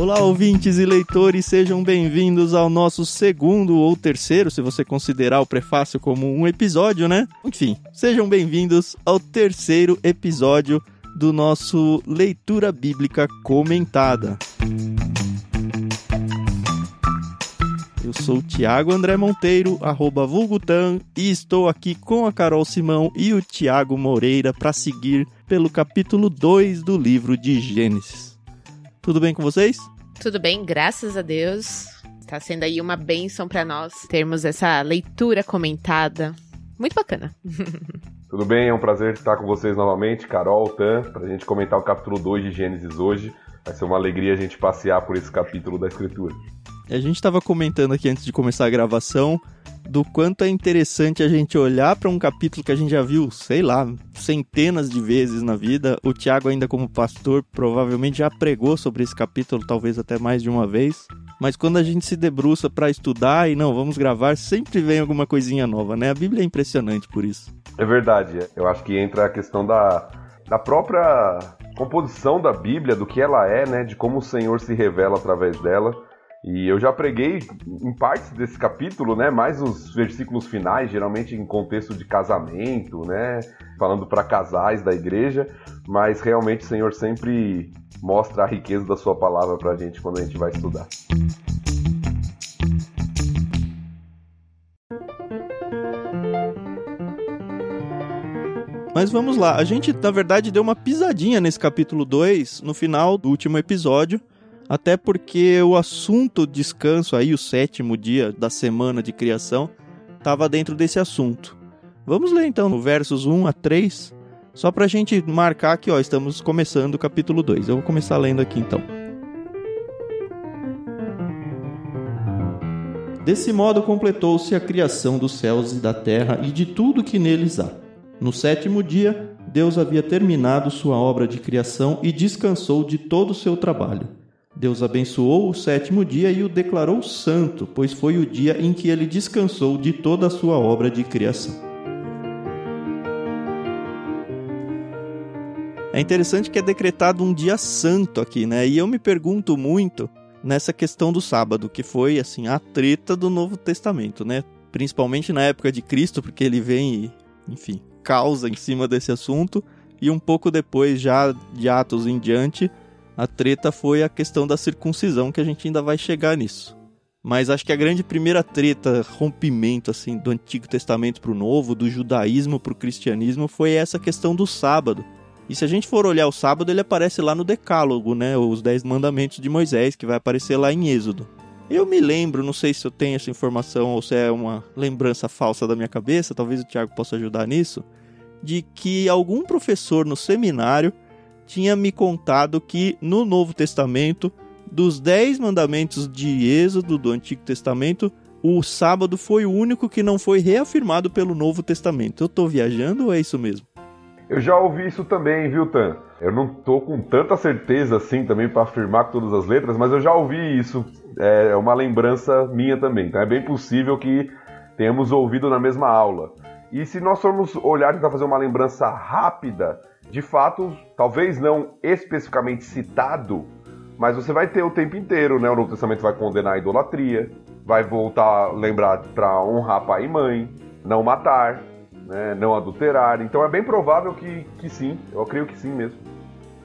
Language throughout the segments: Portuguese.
Olá, ouvintes e leitores, sejam bem-vindos ao nosso segundo ou terceiro, se você considerar o prefácio como um episódio, né? Enfim, sejam bem-vindos ao terceiro episódio do nosso Leitura Bíblica Comentada. Eu sou Tiago André Monteiro, arroba Vulgutan, e estou aqui com a Carol Simão e o Tiago Moreira para seguir pelo capítulo 2 do livro de Gênesis. Tudo bem com vocês? Tudo bem, graças a Deus. Está sendo aí uma bênção para nós termos essa leitura comentada. Muito bacana. Tudo bem, é um prazer estar com vocês novamente, Carol, Tan, para a gente comentar o capítulo 2 de Gênesis hoje. Vai ser uma alegria a gente passear por esse capítulo da Escritura. A gente estava comentando aqui antes de começar a gravação do quanto é interessante a gente olhar para um capítulo que a gente já viu, sei lá, centenas de vezes na vida. O Tiago, ainda como pastor, provavelmente já pregou sobre esse capítulo, talvez até mais de uma vez. Mas quando a gente se debruça para estudar e não, vamos gravar, sempre vem alguma coisinha nova, né? A Bíblia é impressionante por isso. É verdade. Eu acho que entra a questão da, da própria composição da Bíblia, do que ela é, né? De como o Senhor se revela através dela. E eu já preguei em partes desse capítulo, né? Mais os versículos finais, geralmente em contexto de casamento, né? Falando para casais da igreja, mas realmente o Senhor sempre mostra a riqueza da sua palavra para a gente quando a gente vai estudar. Mas vamos lá, a gente na verdade deu uma pisadinha nesse capítulo 2 no final do último episódio até porque o assunto descanso aí, o sétimo dia da semana de criação, estava dentro desse assunto. Vamos ler então no versos 1 a 3, só para a gente marcar que ó, estamos começando o capítulo 2. Eu vou começar lendo aqui então. Desse modo completou-se a criação dos céus e da terra e de tudo que neles há. No sétimo dia, Deus havia terminado sua obra de criação e descansou de todo o seu trabalho. Deus abençoou o sétimo dia e o declarou santo, pois foi o dia em que ele descansou de toda a sua obra de criação. É interessante que é decretado um dia santo aqui, né? E eu me pergunto muito nessa questão do sábado, que foi assim a treta do Novo Testamento, né? Principalmente na época de Cristo, porque ele vem e, enfim, causa em cima desse assunto, e um pouco depois já de Atos em diante, a treta foi a questão da circuncisão, que a gente ainda vai chegar nisso. Mas acho que a grande primeira treta, rompimento assim do Antigo Testamento para o Novo, do judaísmo para o cristianismo, foi essa questão do sábado. E se a gente for olhar o sábado, ele aparece lá no Decálogo, né? Os Dez Mandamentos de Moisés, que vai aparecer lá em Êxodo. Eu me lembro, não sei se eu tenho essa informação ou se é uma lembrança falsa da minha cabeça, talvez o Tiago possa ajudar nisso, de que algum professor no seminário tinha me contado que no Novo Testamento, dos dez mandamentos de Êxodo do Antigo Testamento, o sábado foi o único que não foi reafirmado pelo Novo Testamento. Eu estou viajando ou é isso mesmo? Eu já ouvi isso também, viu, Tan? Eu não tô com tanta certeza assim também para afirmar todas as letras, mas eu já ouvi isso. É uma lembrança minha também. Então é bem possível que tenhamos ouvido na mesma aula. E se nós formos olhar e fazer uma lembrança rápida, de fato, talvez não especificamente citado, mas você vai ter o tempo inteiro, né? O Novo Testamento vai condenar a idolatria, vai voltar a lembrar para honrar pai e mãe, não matar, né? não adulterar. Então é bem provável que, que sim, eu creio que sim mesmo.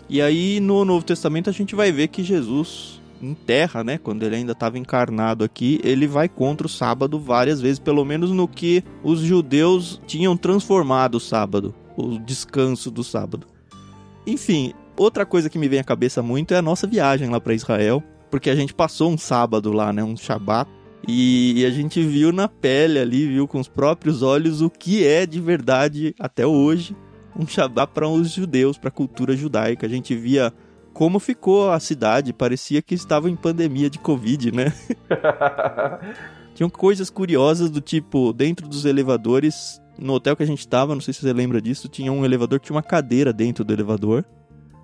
E aí no Novo Testamento a gente vai ver que Jesus em terra, né, quando ele ainda estava encarnado aqui, ele vai contra o sábado várias vezes, pelo menos no que os judeus tinham transformado o sábado o descanso do sábado. Enfim, outra coisa que me vem à cabeça muito é a nossa viagem lá para Israel, porque a gente passou um sábado lá, né, um Shabat, e a gente viu na pele ali, viu com os próprios olhos o que é de verdade até hoje um Shabat para os judeus, para a cultura judaica. A gente via como ficou a cidade, parecia que estava em pandemia de Covid, né? Tinham coisas curiosas do tipo, dentro dos elevadores no hotel que a gente estava, não sei se você lembra disso, tinha um elevador que tinha uma cadeira dentro do elevador.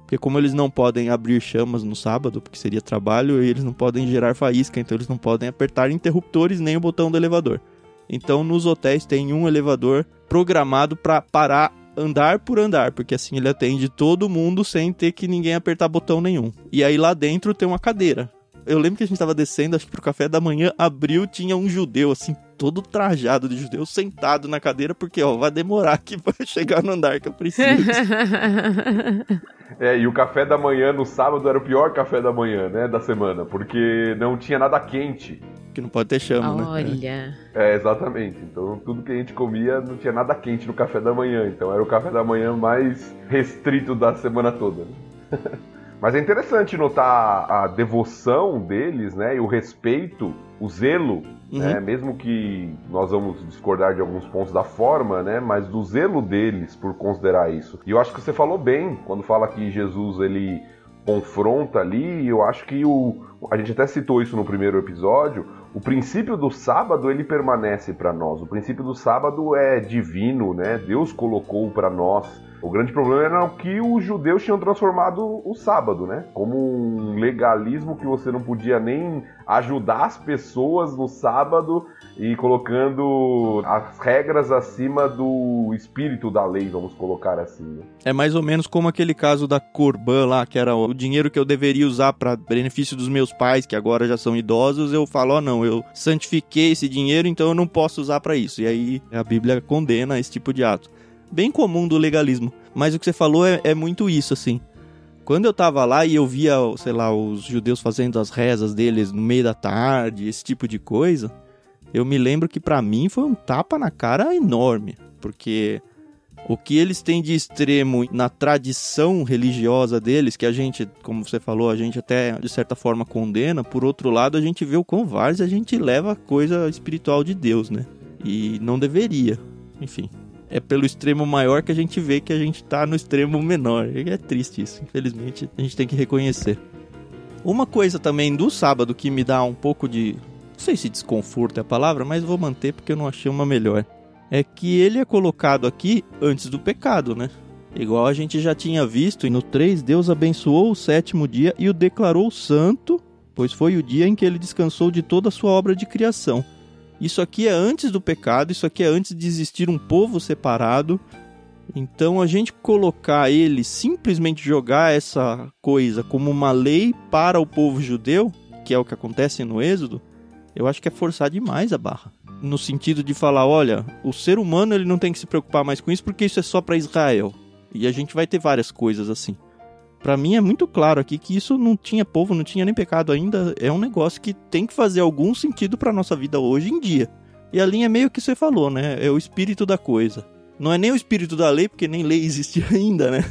Porque como eles não podem abrir chamas no sábado, porque seria trabalho, e eles não podem gerar faísca, então eles não podem apertar interruptores nem o botão do elevador. Então nos hotéis tem um elevador programado para parar andar por andar, porque assim ele atende todo mundo sem ter que ninguém apertar botão nenhum. E aí lá dentro tem uma cadeira. Eu lembro que a gente tava descendo, acho que pro café da manhã, abriu, tinha um judeu, assim, todo trajado de judeu, sentado na cadeira, porque, ó, vai demorar aqui pra chegar no andar que eu preciso. É, e o café da manhã no sábado era o pior café da manhã, né, da semana, porque não tinha nada quente. que não pode ter chama, né? Olha. É, exatamente. Então tudo que a gente comia não tinha nada quente no café da manhã. Então era o café da manhã mais restrito da semana toda. né? Mas é interessante notar a devoção deles, né? E o respeito, o zelo, né? Mesmo que nós vamos discordar de alguns pontos da forma, né? Mas do zelo deles por considerar isso. E eu acho que você falou bem quando fala que Jesus ele confronta ali. E eu acho que o a gente até citou isso no primeiro episódio. O princípio do sábado ele permanece para nós. O princípio do sábado é divino, né? Deus colocou para nós. O grande problema era o que os judeus tinham transformado o sábado, né? Como um legalismo que você não podia nem ajudar as pessoas no sábado e colocando as regras acima do espírito da lei, vamos colocar assim. Né? É mais ou menos como aquele caso da Corban lá, que era o dinheiro que eu deveria usar para benefício dos meus pais, que agora já são idosos, eu falo, ó, oh, não, eu santifiquei esse dinheiro, então eu não posso usar para isso. E aí a Bíblia condena esse tipo de ato. Bem comum do legalismo. Mas o que você falou é, é muito isso, assim. Quando eu tava lá e eu via, sei lá, os judeus fazendo as rezas deles no meio da tarde, esse tipo de coisa, eu me lembro que para mim foi um tapa na cara enorme, porque o que eles têm de extremo na tradição religiosa deles, que a gente, como você falou, a gente até de certa forma condena, por outro lado, a gente vê o quão a gente leva a coisa espiritual de Deus, né? E não deveria. Enfim, é pelo extremo maior que a gente vê que a gente tá no extremo menor. E é triste isso, infelizmente, a gente tem que reconhecer. Uma coisa também do sábado que me dá um pouco de. Não sei se desconforto é a palavra, mas vou manter porque eu não achei uma melhor. É que ele é colocado aqui antes do pecado, né? Igual a gente já tinha visto, e no 3 Deus abençoou o sétimo dia e o declarou santo, pois foi o dia em que ele descansou de toda a sua obra de criação. Isso aqui é antes do pecado, isso aqui é antes de existir um povo separado. Então a gente colocar ele, simplesmente jogar essa coisa como uma lei para o povo judeu, que é o que acontece no Êxodo, eu acho que é forçar demais a barra. No sentido de falar, olha, o ser humano ele não tem que se preocupar mais com isso porque isso é só para Israel. E a gente vai ter várias coisas assim. Para mim é muito claro aqui que isso não tinha povo, não tinha nem pecado ainda. É um negócio que tem que fazer algum sentido para nossa vida hoje em dia. E a linha é meio que você falou, né? É o espírito da coisa. Não é nem o espírito da lei, porque nem lei existe ainda, né?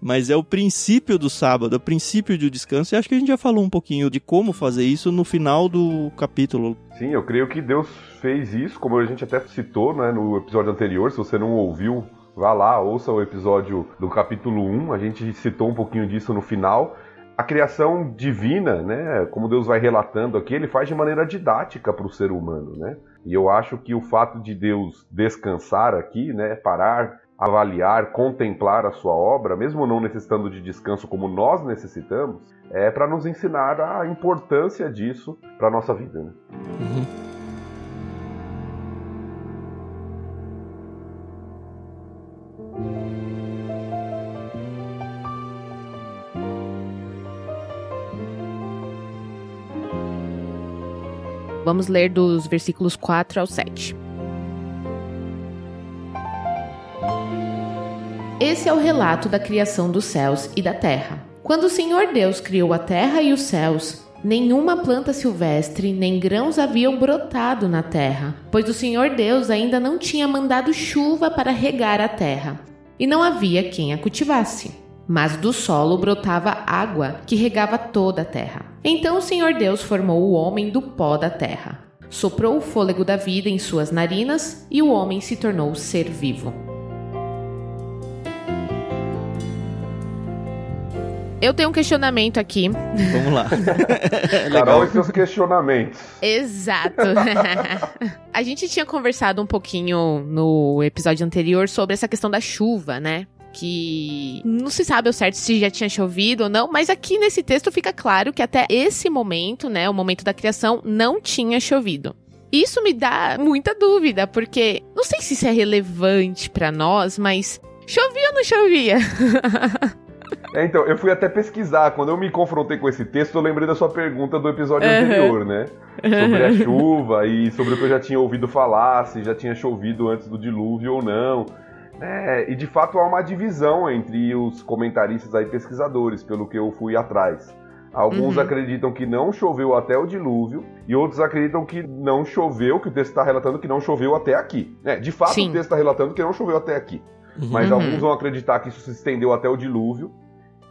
Mas é o princípio do sábado, é o princípio do descanso. E acho que a gente já falou um pouquinho de como fazer isso no final do capítulo. Sim, eu creio que Deus fez isso, como a gente até citou né, no episódio anterior. Se você não ouviu, Vá lá, ouça o episódio do capítulo 1, a gente citou um pouquinho disso no final. A criação divina, né, como Deus vai relatando aqui, ele faz de maneira didática para o ser humano, né? E eu acho que o fato de Deus descansar aqui, né, parar, avaliar, contemplar a sua obra, mesmo não necessitando de descanso como nós necessitamos, é para nos ensinar a importância disso para nossa vida. Né? Uhum. Vamos ler dos versículos 4 ao 7. Esse é o relato da criação dos céus e da terra. Quando o Senhor Deus criou a terra e os céus, nenhuma planta silvestre nem grãos haviam brotado na terra, pois o Senhor Deus ainda não tinha mandado chuva para regar a terra, e não havia quem a cultivasse. Mas do solo brotava água que regava toda a terra. Então o Senhor Deus formou o homem do pó da terra. Soprou o fôlego da vida em suas narinas e o homem se tornou ser vivo. Eu tenho um questionamento aqui. Vamos lá. Carol e seus questionamentos. Exato. a gente tinha conversado um pouquinho no episódio anterior sobre essa questão da chuva, né? Que não se sabe ao certo se já tinha chovido ou não, mas aqui nesse texto fica claro que até esse momento, né, o momento da criação, não tinha chovido. Isso me dá muita dúvida, porque não sei se isso é relevante para nós, mas chovia ou não chovia? É, então, eu fui até pesquisar. Quando eu me confrontei com esse texto, eu lembrei da sua pergunta do episódio Uhum. anterior, né? Sobre a chuva e sobre o que eu já tinha ouvido falar, se já tinha chovido antes do dilúvio ou não. É, e de fato há uma divisão entre os comentaristas aí pesquisadores, pelo que eu fui atrás. Alguns Uhum. acreditam que não choveu até o dilúvio e outros acreditam que não choveu, que o texto está relatando que não choveu até aqui. É, de fato, Sim. o texto está relatando que não choveu até aqui. Mas Uhum. alguns vão acreditar que isso se estendeu até o dilúvio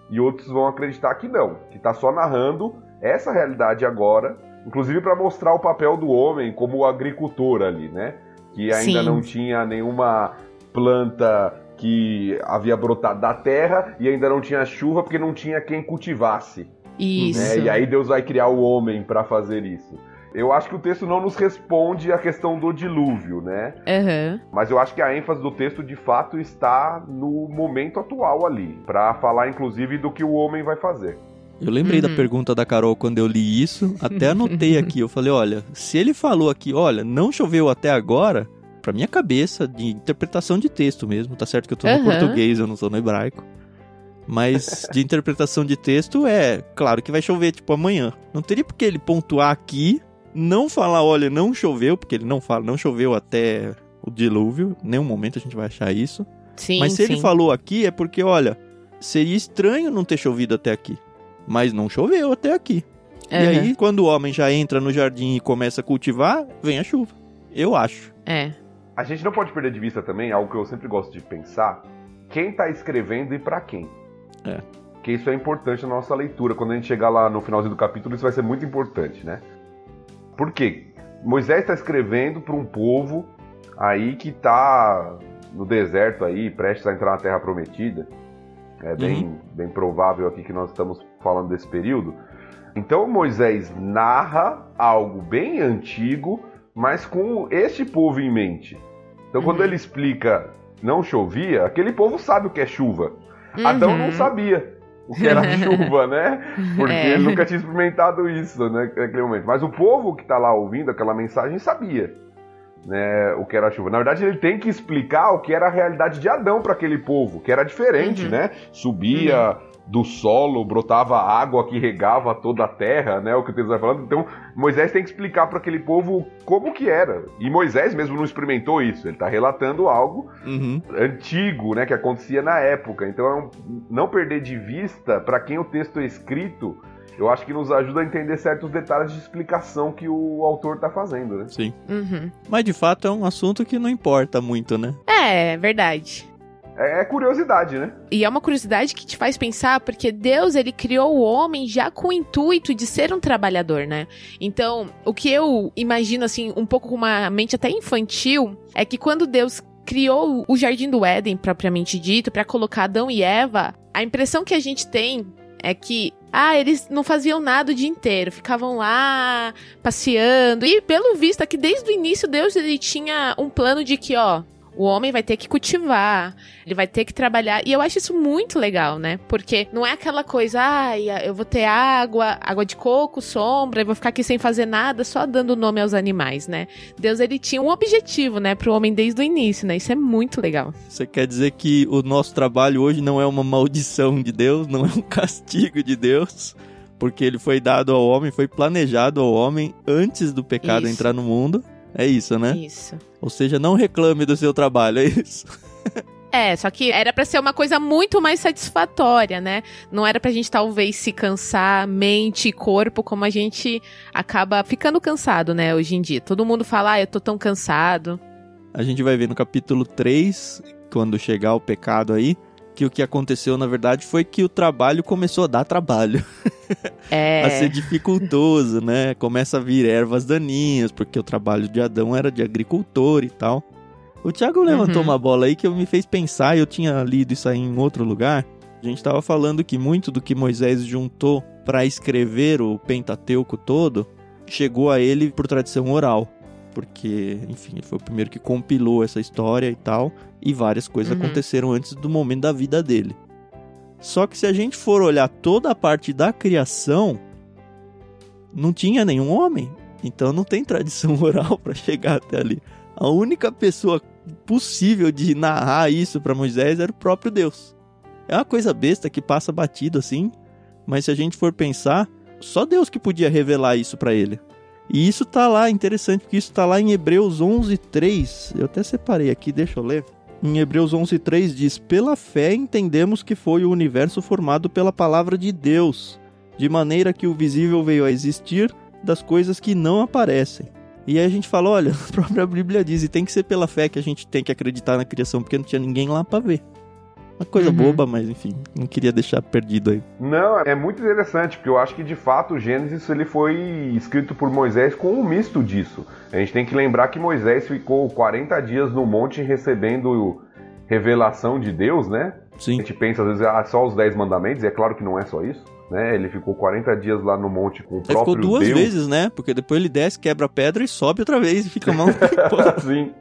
e outros vão acreditar que não, que está só narrando essa realidade agora, inclusive para mostrar o papel do homem como agricultor ali, né? Que ainda Sim. não tinha nenhuma planta que havia brotado da terra e ainda não tinha chuva porque não tinha quem cultivasse. Isso. né? E aí Deus vai criar o homem para fazer isso. Eu acho que o texto não nos responde a questão do dilúvio, né? Aham. Mas eu acho que a ênfase do texto de fato está no momento atual ali, para falar inclusive do que o homem vai fazer. Eu lembrei da Uhum. pergunta da Carol quando eu li isso, até anotei aqui. Eu falei, olha, se ele falou aqui, olha, não choveu até agora, pra minha cabeça, de interpretação de texto mesmo, tá certo que eu tô no Aham. português, eu não tô no hebraico. Mas de interpretação de texto é, claro que vai chover, tipo, amanhã. Não teria por que ele pontuar aqui, não falar, olha, não choveu, porque ele não fala, não choveu até o dilúvio, em nenhum momento a gente vai achar isso. Sim, Mas se sim. ele falou aqui é porque, olha, seria estranho não ter chovido até aqui. Mas não choveu até aqui. E Aham. aí, quando o homem já entra no jardim e começa a cultivar, vem a chuva. Eu acho. É. A gente não pode perder de vista também algo que eu sempre gosto de pensar: quem está escrevendo e para quem. É. Que isso é importante na nossa leitura. Quando a gente chegar lá no finalzinho do capítulo, isso vai ser muito importante, né? Por quê? Moisés está escrevendo para um povo aí que está no deserto aí, prestes a entrar na Terra Prometida. É bem, bem provável aqui que nós estamos falando desse período. Então Moisés narra algo bem antigo, mas com este povo em mente. Então quando Uhum. ele explica não chovia, aquele povo sabe o que é chuva. Adão não Uhum. sabia o que era chuva, né? Porque É. ele nunca tinha experimentado isso, né, naquele momento. Mas o povo que está lá ouvindo aquela mensagem sabia, né, o que era chuva. Na verdade, ele tem que explicar o que era a realidade de Adão para aquele povo, que era diferente, Uhum. né? Subia do solo, brotava água que regava toda a terra, né? O que o texto vai falando. Então, Moisés tem que explicar para aquele povo como que era. E Moisés mesmo não experimentou isso. Ele está relatando algo Uhum. antigo, né, que acontecia na época. Então, é um- não perder de vista para quem o texto é escrito, eu acho que nos ajuda a entender certos detalhes de explicação que o autor está fazendo, né? Sim. Uhum. Mas de fato é um assunto que não importa muito, né? É, é verdade. É, é curiosidade, né? E é uma curiosidade que te faz pensar, porque Deus, ele criou o homem já com o intuito de ser um trabalhador, né? Então, o que eu imagino, assim, um pouco com uma mente até infantil, é que quando Deus criou o Jardim do Éden, propriamente dito, para colocar Adão e Eva, a impressão que a gente tem é que, ah, eles não faziam nada o dia inteiro, ficavam lá passeando. E pelo visto, aqui desde o início, Deus ele tinha um plano de que, ó, o homem vai ter que cultivar, ele vai ter que trabalhar. E eu acho isso muito legal, né? Porque não é aquela coisa, ai, eu vou ter água, água de coco, sombra, eu vou ficar aqui sem fazer nada, só dando nome aos animais, né? Deus, ele tinha um objetivo, né, pro homem desde o início, né? Isso é muito legal. Você quer dizer que o nosso trabalho hoje não é uma maldição de Deus, não é um castigo de Deus, porque ele foi dado ao homem, foi planejado ao homem antes do pecado Isso. entrar no mundo. É isso, né? Isso. Ou seja, não reclame do seu trabalho, é isso. É, só que era pra ser uma coisa muito mais satisfatória, né? Não era pra gente talvez se cansar mente e corpo como a gente acaba ficando cansado, né, hoje em dia. Todo mundo fala, ah, eu tô tão cansado. A gente vai ver no capítulo 3, quando chegar o pecado aí, que o que aconteceu na verdade foi que o trabalho começou a dar trabalho. É. a ser dificultoso, né? Começa a vir ervas daninhas, porque o trabalho de Adão era de agricultor e tal. O Thiago levantou Uhum. uma bola aí que me fez pensar, eu tinha lido isso aí em outro lugar. A gente estava falando que muito do que Moisés juntou para escrever o Pentateuco todo chegou a ele por tradição oral. Porque, enfim, ele foi o primeiro que compilou essa história e tal, e várias coisas Uhum. aconteceram antes do momento da vida dele. Só que se a gente for olhar toda a parte da criação, não tinha nenhum homem. Então não tem tradição oral para chegar até ali. A única pessoa possível de narrar isso para Moisés era o próprio Deus. É uma coisa besta que passa batido assim, mas se a gente for pensar, só Deus que podia revelar isso para ele. E isso tá lá, interessante, porque isso tá lá em Hebreus 11:3. Eu até separei aqui, deixa eu ler. Em Hebreus 11:3 diz: "Pela fé entendemos que foi o universo formado pela palavra de Deus, de maneira que o visível veio a existir das coisas que não aparecem." E aí a gente fala, olha, a própria Bíblia diz, e tem que ser pela fé que a gente tem que acreditar na criação, porque não tinha ninguém lá para ver. Uma coisa uhum. boba, mas enfim, não queria deixar perdido aí. Não, é muito interessante, porque eu acho que de fato o Gênesis ele foi escrito por Moisés com um misto disso. A gente tem que lembrar que Moisés ficou 40 dias no monte recebendo revelação de Deus, né? Sim. A gente pensa às vezes ah, só os 10 mandamentos, e é claro que não é só isso. Né? Ele ficou 40 dias lá no monte com o próprio Ele ficou duas Deus. vezes, né? Porque depois ele desce, quebra a pedra e sobe outra vez e fica mal. Sim.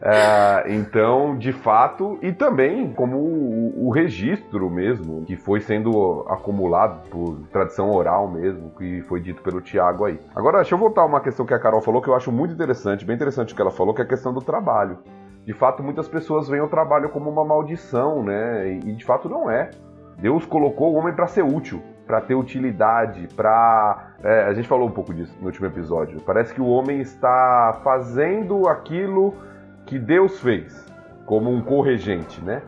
É, então, de fato, e também como o, o, registro mesmo, que foi sendo acumulado por tradição oral mesmo, que foi dito pelo Tiago aí. Agora, deixa eu voltar a uma questão que a Carol falou, que eu acho muito interessante, bem interessante o que ela falou, que é a questão do trabalho. De fato, muitas pessoas veem o trabalho como uma maldição, né? E de fato não é. Deus colocou o homem para ser útil, para ter utilidade, para. É, a gente falou um pouco disso no último episódio. Parece que o homem está fazendo aquilo que Deus fez, como um corregente, né?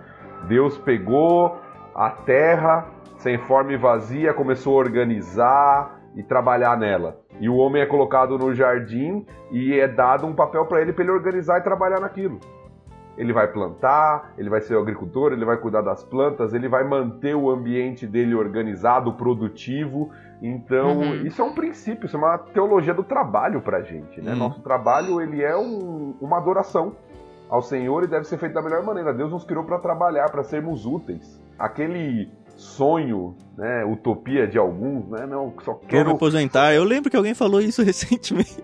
Deus pegou a terra sem forma e vazia, começou a organizar e trabalhar nela. E o homem é colocado no jardim e é dado um papel para ele para ele organizar e trabalhar naquilo. Ele vai plantar, ele vai ser o agricultor, ele vai cuidar das plantas, ele vai manter o ambiente dele organizado, produtivo. Então, uhum. isso é um princípio, isso é uma teologia do trabalho pra gente, né? Uhum. Nosso trabalho, ele é um, uma adoração ao Senhor e deve ser feito da melhor maneira. Deus nos criou para trabalhar, para sermos úteis. Aquele sonho, né, utopia de alguns, né, não, só quero... Vou me aposentar. Eu lembro que alguém falou isso recentemente.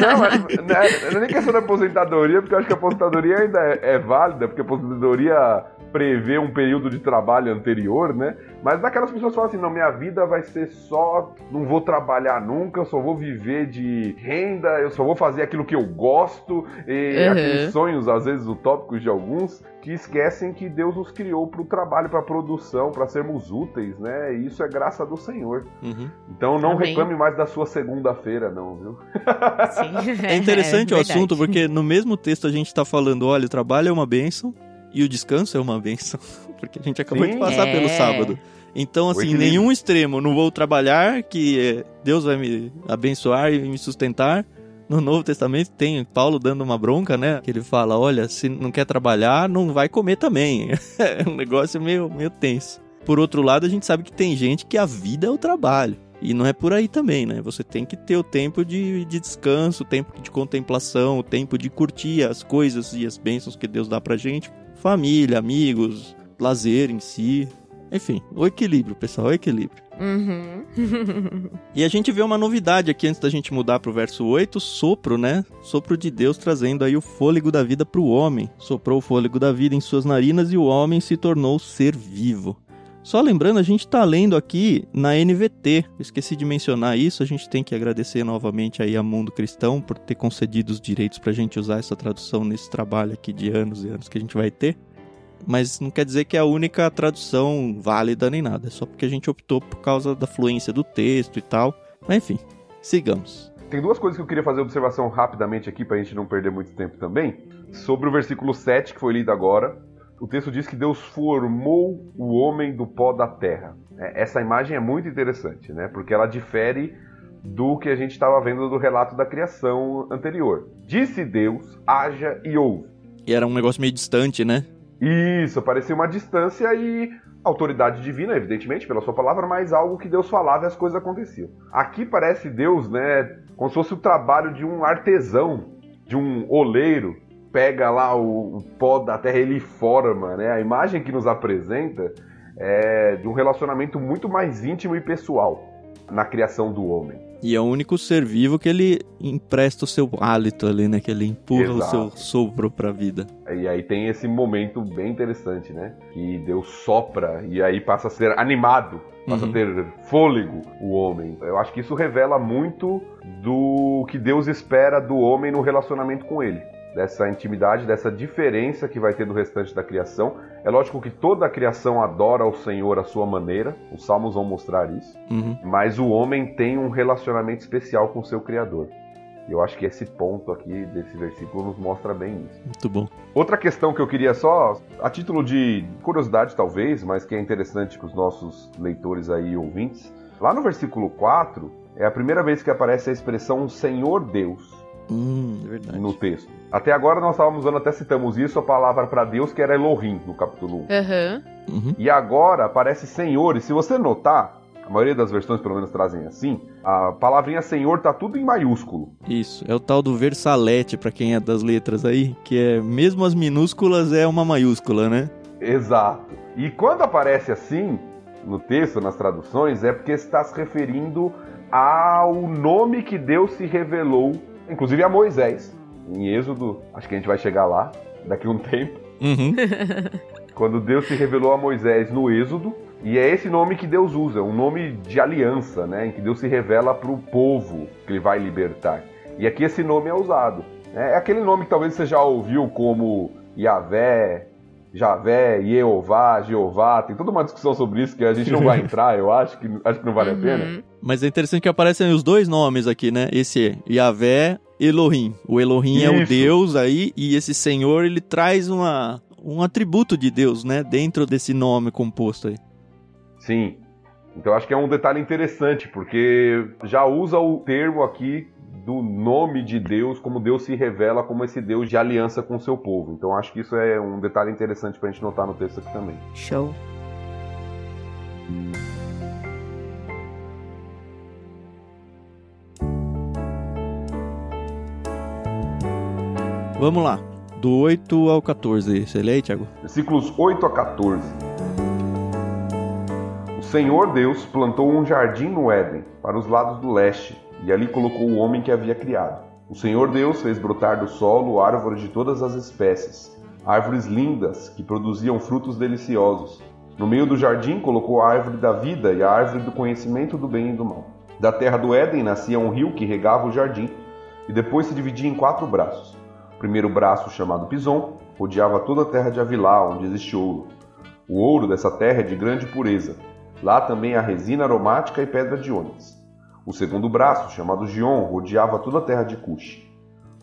não, mas, né, não é nem questão da aposentadoria, porque eu acho que a aposentadoria ainda é, é válida, porque a aposentadoria prevê um período de trabalho anterior, né? Mas daquelas pessoas que falam assim, não, minha vida vai ser só, não vou trabalhar nunca, eu só vou viver de renda, eu só vou fazer aquilo que eu gosto, e uhum. aqueles sonhos, às vezes, utópicos de alguns, que esquecem que Deus nos criou para o trabalho, para a produção, para sermos úteis, né? E isso é graça do Senhor. Uhum. Então não Amém. reclame mais da sua segunda-feira, não, viu? Sim. É interessante é, o assunto, porque no mesmo texto a gente está falando, olha, o trabalho é uma bênção, e o descanso é uma benção, porque a gente acabou Sim, de passar é. pelo sábado. Então, assim, nenhum extremo. Não vou trabalhar, que Deus vai me abençoar e me sustentar. No Novo Testamento tem Paulo dando uma bronca, né? Que ele fala: olha, se não quer trabalhar, não vai comer também. é um negócio meio, meio tenso. Por outro lado, a gente sabe que tem gente que a vida é o trabalho. E não é por aí também, né? Você tem que ter o tempo de, de descanso, o tempo de contemplação, o tempo de curtir as coisas e as bênçãos que Deus dá pra gente família, amigos, lazer em si. Enfim, o equilíbrio, pessoal, o equilíbrio. Uhum. e a gente vê uma novidade aqui antes da gente mudar pro verso 8, sopro, né? Sopro de Deus trazendo aí o fôlego da vida pro homem. Soprou o fôlego da vida em suas narinas e o homem se tornou ser vivo. Só lembrando, a gente está lendo aqui na NVT. esqueci de mencionar isso. A gente tem que agradecer novamente aí a Mundo Cristão por ter concedido os direitos para a gente usar essa tradução nesse trabalho aqui de anos e anos que a gente vai ter. Mas não quer dizer que é a única tradução válida nem nada. É só porque a gente optou por causa da fluência do texto e tal. Mas enfim, sigamos. Tem duas coisas que eu queria fazer observação rapidamente aqui para a gente não perder muito tempo também. Sobre o versículo 7 que foi lido agora o texto diz que Deus formou o homem do pó da terra. É, essa imagem é muito interessante, né? Porque ela difere do que a gente estava vendo do relato da criação anterior. Disse Deus, haja e ouve. E era um negócio meio distante, né? Isso, parecia uma distância e autoridade divina, evidentemente, pela sua palavra, mas algo que Deus falava e as coisas aconteciam. Aqui parece Deus, né, como se fosse o trabalho de um artesão, de um oleiro, pega lá o, o pó da terra ele forma, né? A imagem que nos apresenta é de um relacionamento muito mais íntimo e pessoal na criação do homem. E é o único ser vivo que ele empresta o seu hálito ali, né? Que ele empurra Exato. o seu sopro para a vida. E aí tem esse momento bem interessante, né? Que Deus sopra e aí passa a ser animado, passa uhum. a ter fôlego o homem. Eu acho que isso revela muito do que Deus espera do homem no relacionamento com ele. Dessa intimidade, dessa diferença que vai ter do restante da criação. É lógico que toda a criação adora o Senhor à sua maneira, os salmos vão mostrar isso, Uhum. mas o homem tem um relacionamento especial com o seu Criador. E eu acho que esse ponto aqui desse versículo nos mostra bem isso. Muito bom. Outra questão que eu queria só, a título de curiosidade talvez, mas que é interessante para os nossos leitores aí ouvintes, lá no versículo 4 é a primeira vez que aparece a expressão Senhor Deus Hum, é verdade. no texto. Até agora nós estávamos usando, até citamos isso, a palavra para Deus que era Elohim no capítulo 1. Aham. Uhum. E agora aparece Senhor, e se você notar, a maioria das versões pelo menos trazem assim, a palavrinha Senhor tá tudo em maiúsculo. Isso, é o tal do versalete pra quem é das letras aí, que é mesmo as minúsculas é uma maiúscula, né? Exato. E quando aparece assim no texto, nas traduções, é porque está se referindo ao nome que Deus se revelou, inclusive a Moisés, em Êxodo, acho que a gente vai chegar lá daqui a um tempo, Uhum. quando Deus se revelou a Moisés no Êxodo, e é esse nome que Deus usa, um nome de aliança, né, em que Deus se revela para o povo que ele vai libertar. E aqui esse nome é usado. É aquele nome que talvez você já ouviu como Yahvé, Javé, Jeová, Jeová, tem toda uma discussão sobre isso que a gente não vai entrar, eu acho que, acho que não vale a pena. Uhum. Mas é interessante que aparecem os dois nomes aqui, né? Esse é Yahvé, Elohim. O Elohim é o Isso. Deus aí, e esse Senhor, ele traz uma, um atributo de Deus, né? Dentro desse nome composto aí. Sim. Então acho que é um detalhe interessante, porque já usa o termo aqui do nome de Deus, como Deus se revela como esse Deus de aliança com o seu povo. Então acho que isso é um detalhe interessante pra gente notar no texto aqui também. Show. Vamos lá. Do 8 ao 14. Você lê aí, Thiago? Versículos 8 a 14. O Senhor Deus plantou um jardim no Éden, para os lados do leste, e ali colocou o homem que havia criado. O Senhor Deus fez brotar do solo árvores de todas as espécies, árvores lindas que produziam frutos deliciosos. No meio do jardim colocou a árvore da vida e a árvore do conhecimento do bem e do mal. Da terra do Éden nascia um rio que regava o jardim, e depois se dividia em quatro braços. O primeiro braço, chamado Pison, rodeava toda a terra de Avilá, onde existe ouro. O ouro dessa terra é de grande pureza. Lá também há resina aromática e pedra de ônix. O segundo braço, chamado Gion, rodeava toda a terra de Cush.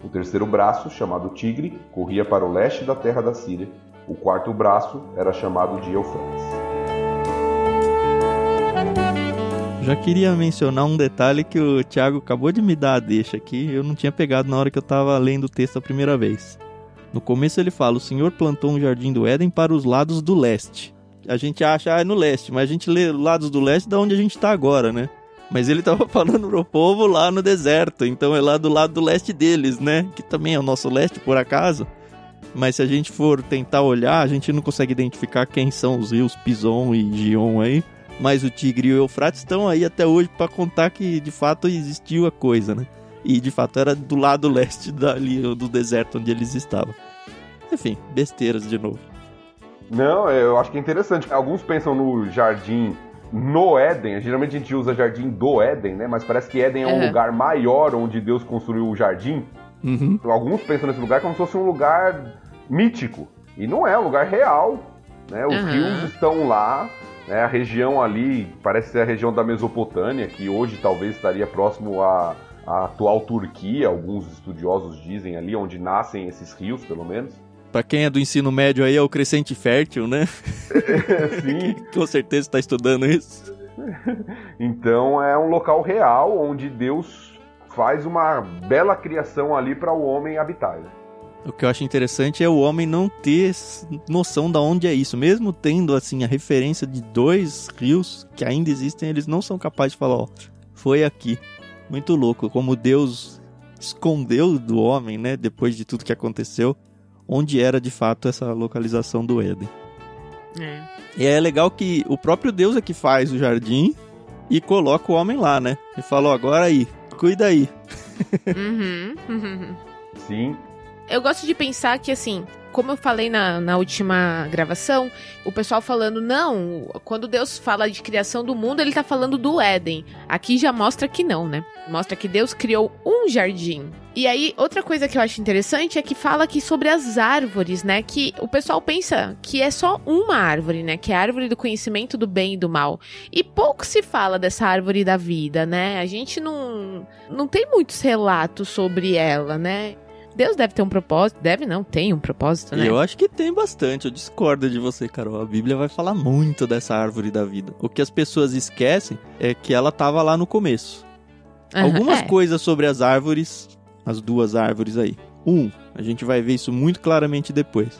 O terceiro braço, chamado Tigre, corria para o leste da terra da Síria. O quarto braço era chamado de Eufrates. Já queria mencionar um detalhe que o Thiago acabou de me dar a deixa aqui, eu não tinha pegado na hora que eu tava lendo o texto a primeira vez. No começo ele fala: O Senhor plantou um jardim do Éden para os lados do leste. A gente acha, ah, é no leste, mas a gente lê lados do leste da onde a gente tá agora, né? Mas ele tava falando pro povo lá no deserto, então é lá do lado do leste deles, né? Que também é o nosso leste, por acaso. Mas se a gente for tentar olhar, a gente não consegue identificar quem são os rios Pison e Gion aí. Mas o Tigre e o Eufrates estão aí até hoje para contar que de fato existiu a coisa, né? E de fato era do lado leste dali, do deserto onde eles estavam. Enfim, besteiras de novo. Não, eu acho que é interessante. Alguns pensam no jardim no Éden. Geralmente a gente usa jardim do Éden, né? Mas parece que Éden é um Uhum. lugar maior onde Deus construiu o jardim. Uhum. Alguns pensam nesse lugar como se fosse um lugar mítico. E não é, um lugar real. Né? Os Aham. rios estão lá. Né? A região ali parece ser a região da Mesopotâmia, que hoje talvez estaria próximo à, à atual Turquia. Alguns estudiosos dizem ali, onde nascem esses rios, pelo menos. Pra quem é do ensino médio aí é o crescente fértil, né? Sim. Com certeza está estudando isso. Então é um local real onde Deus faz uma bela criação ali para o homem habitar. O que eu acho interessante é o homem não ter noção da onde é isso, mesmo tendo assim a referência de dois rios que ainda existem, eles não são capazes de falar, ó, foi aqui. Muito louco como Deus escondeu do homem, né, depois de tudo que aconteceu, onde era de fato essa localização do Éden. É. E é legal que o próprio Deus é que faz o jardim e coloca o homem lá, né? E falou, agora aí, cuida aí. Uhum. Sim, Eu gosto de pensar que, assim, como eu falei na, na última gravação, o pessoal falando, não, quando Deus fala de criação do mundo, ele tá falando do Éden. Aqui já mostra que não, né? Mostra que Deus criou um jardim. E aí, outra coisa que eu acho interessante é que fala aqui sobre as árvores, né? Que o pessoal pensa que é só uma árvore, né? Que é a árvore do conhecimento do bem e do mal. E pouco se fala dessa árvore da vida, né? A gente não, não tem muitos relatos sobre ela, né? Deus deve ter um propósito. Deve não, tem um propósito, né? Eu acho que tem bastante. Eu discordo de você, Carol. A Bíblia vai falar muito dessa árvore da vida. O que as pessoas esquecem é que ela estava lá no começo. Aham, Algumas é. coisas sobre as árvores, as duas árvores aí. Um, a gente vai ver isso muito claramente depois.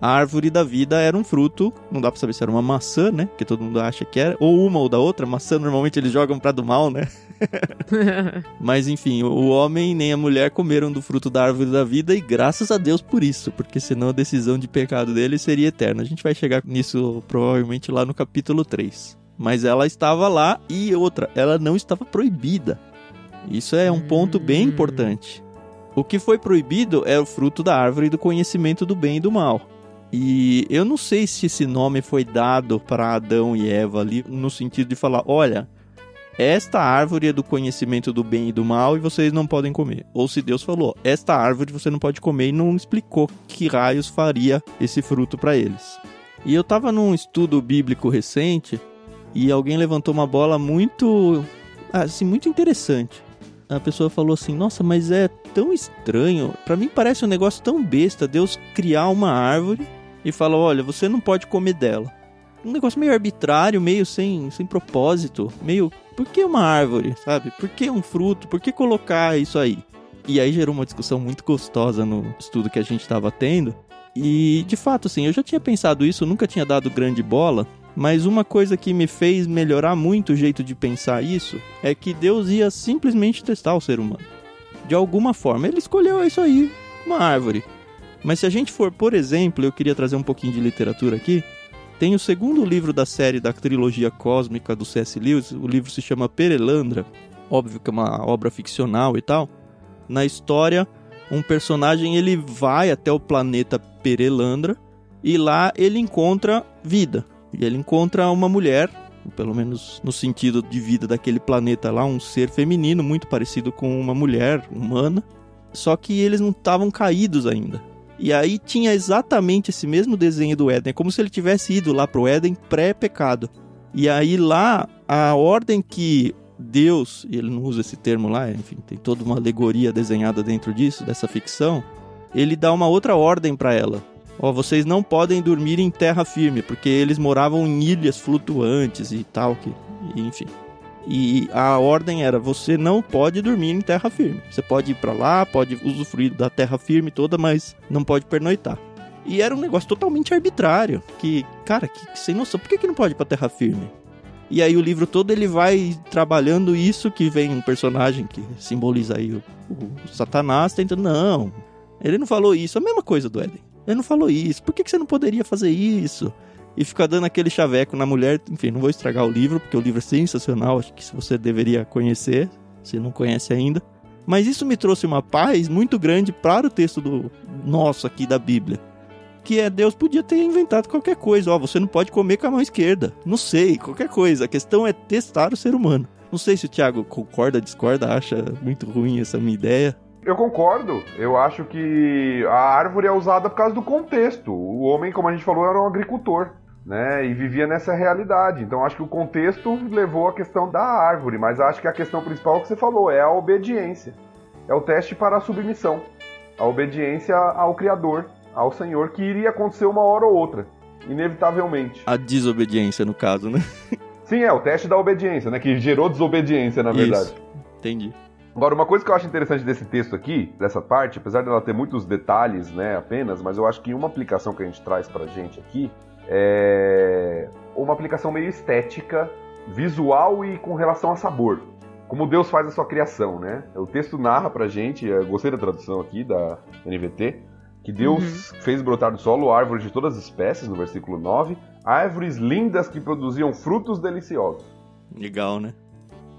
A árvore da vida era um fruto, não dá pra saber se era uma maçã, né? Que todo mundo acha que era, ou uma ou da outra. Maçã normalmente eles jogam pra do mal, né? Mas enfim, o homem nem a mulher comeram do fruto da árvore da vida e graças a Deus por isso, porque senão a decisão de pecado dele seria eterna. A gente vai chegar nisso provavelmente lá no capítulo 3. Mas ela estava lá e outra, ela não estava proibida. Isso é um ponto bem Hum. importante. O que foi proibido é o fruto da árvore do conhecimento do bem e do mal. E eu não sei se esse nome foi dado para Adão e Eva ali no sentido de falar, olha, esta árvore é do conhecimento do bem e do mal e vocês não podem comer. Ou se Deus falou, esta árvore você não pode comer e não explicou que raios faria esse fruto para eles. E eu tava num estudo bíblico recente e alguém levantou uma bola muito assim, muito interessante. A pessoa falou assim: "Nossa, mas é tão estranho. Pra mim parece um negócio tão besta Deus criar uma árvore e falar: "Olha, você não pode comer dela". Um negócio meio arbitrário, meio sem, sem propósito, meio por que uma árvore, sabe? Por que um fruto? Por que colocar isso aí? E aí gerou uma discussão muito gostosa no estudo que a gente estava tendo. E de fato, assim, eu já tinha pensado isso, nunca tinha dado grande bola, mas uma coisa que me fez melhorar muito o jeito de pensar isso é que Deus ia simplesmente testar o ser humano. De alguma forma, ele escolheu isso aí, uma árvore. Mas se a gente for, por exemplo, eu queria trazer um pouquinho de literatura aqui. Tem o segundo livro da série da trilogia cósmica do C.S. Lewis, o livro se chama Perelandra, óbvio que é uma obra ficcional e tal. Na história, um personagem ele vai até o planeta Perelandra e lá ele encontra vida. E ele encontra uma mulher, pelo menos no sentido de vida daquele planeta lá, um ser feminino muito parecido com uma mulher humana. Só que eles não estavam caídos ainda. E aí tinha exatamente esse mesmo desenho do Éden, é como se ele tivesse ido lá pro Éden pré-pecado. E aí lá a ordem que Deus, e ele não usa esse termo lá, enfim, tem toda uma alegoria desenhada dentro disso, dessa ficção, ele dá uma outra ordem para ela. Ó, vocês não podem dormir em terra firme, porque eles moravam em ilhas flutuantes e tal, que, enfim. E a ordem era: você não pode dormir em terra firme. Você pode ir para lá, pode usufruir da terra firme toda, mas não pode pernoitar. E era um negócio totalmente arbitrário. Que, cara, que, sem noção. Por que, que não pode ir pra terra firme? E aí o livro todo ele vai trabalhando isso que vem um personagem que simboliza aí o, o Satanás tentando. Não, ele não falou isso. A mesma coisa do Éden. Ele não falou isso. Por que, que você não poderia fazer isso? E fica dando aquele chaveco na mulher. Enfim, não vou estragar o livro, porque o livro é sensacional. Acho que você deveria conhecer, se não conhece ainda. Mas isso me trouxe uma paz muito grande para o texto do nosso aqui da Bíblia. Que é Deus podia ter inventado qualquer coisa. Ó, você não pode comer com a mão esquerda. Não sei, qualquer coisa. A questão é testar o ser humano. Não sei se o Thiago concorda, discorda, acha muito ruim essa minha ideia. Eu concordo. Eu acho que a árvore é usada por causa do contexto. O homem, como a gente falou, era um agricultor. Né, e vivia nessa realidade. Então acho que o contexto levou a questão da árvore, mas acho que a questão principal que você falou, é a obediência. É o teste para a submissão. A obediência ao Criador, ao Senhor, que iria acontecer uma hora ou outra, inevitavelmente. A desobediência, no caso, né? Sim, é o teste da obediência, né? Que gerou desobediência, na verdade. Isso. Entendi. Agora, uma coisa que eu acho interessante desse texto aqui, dessa parte, apesar dela ter muitos detalhes, né, apenas, mas eu acho que uma aplicação que a gente traz pra gente aqui é uma aplicação meio estética, visual e com relação a sabor. Como Deus faz a sua criação, né? O texto narra pra gente, gostei da tradução aqui da NVT, que Deus uhum. fez brotar do solo árvores de todas as espécies, no versículo 9, árvores lindas que produziam frutos deliciosos. Legal, né?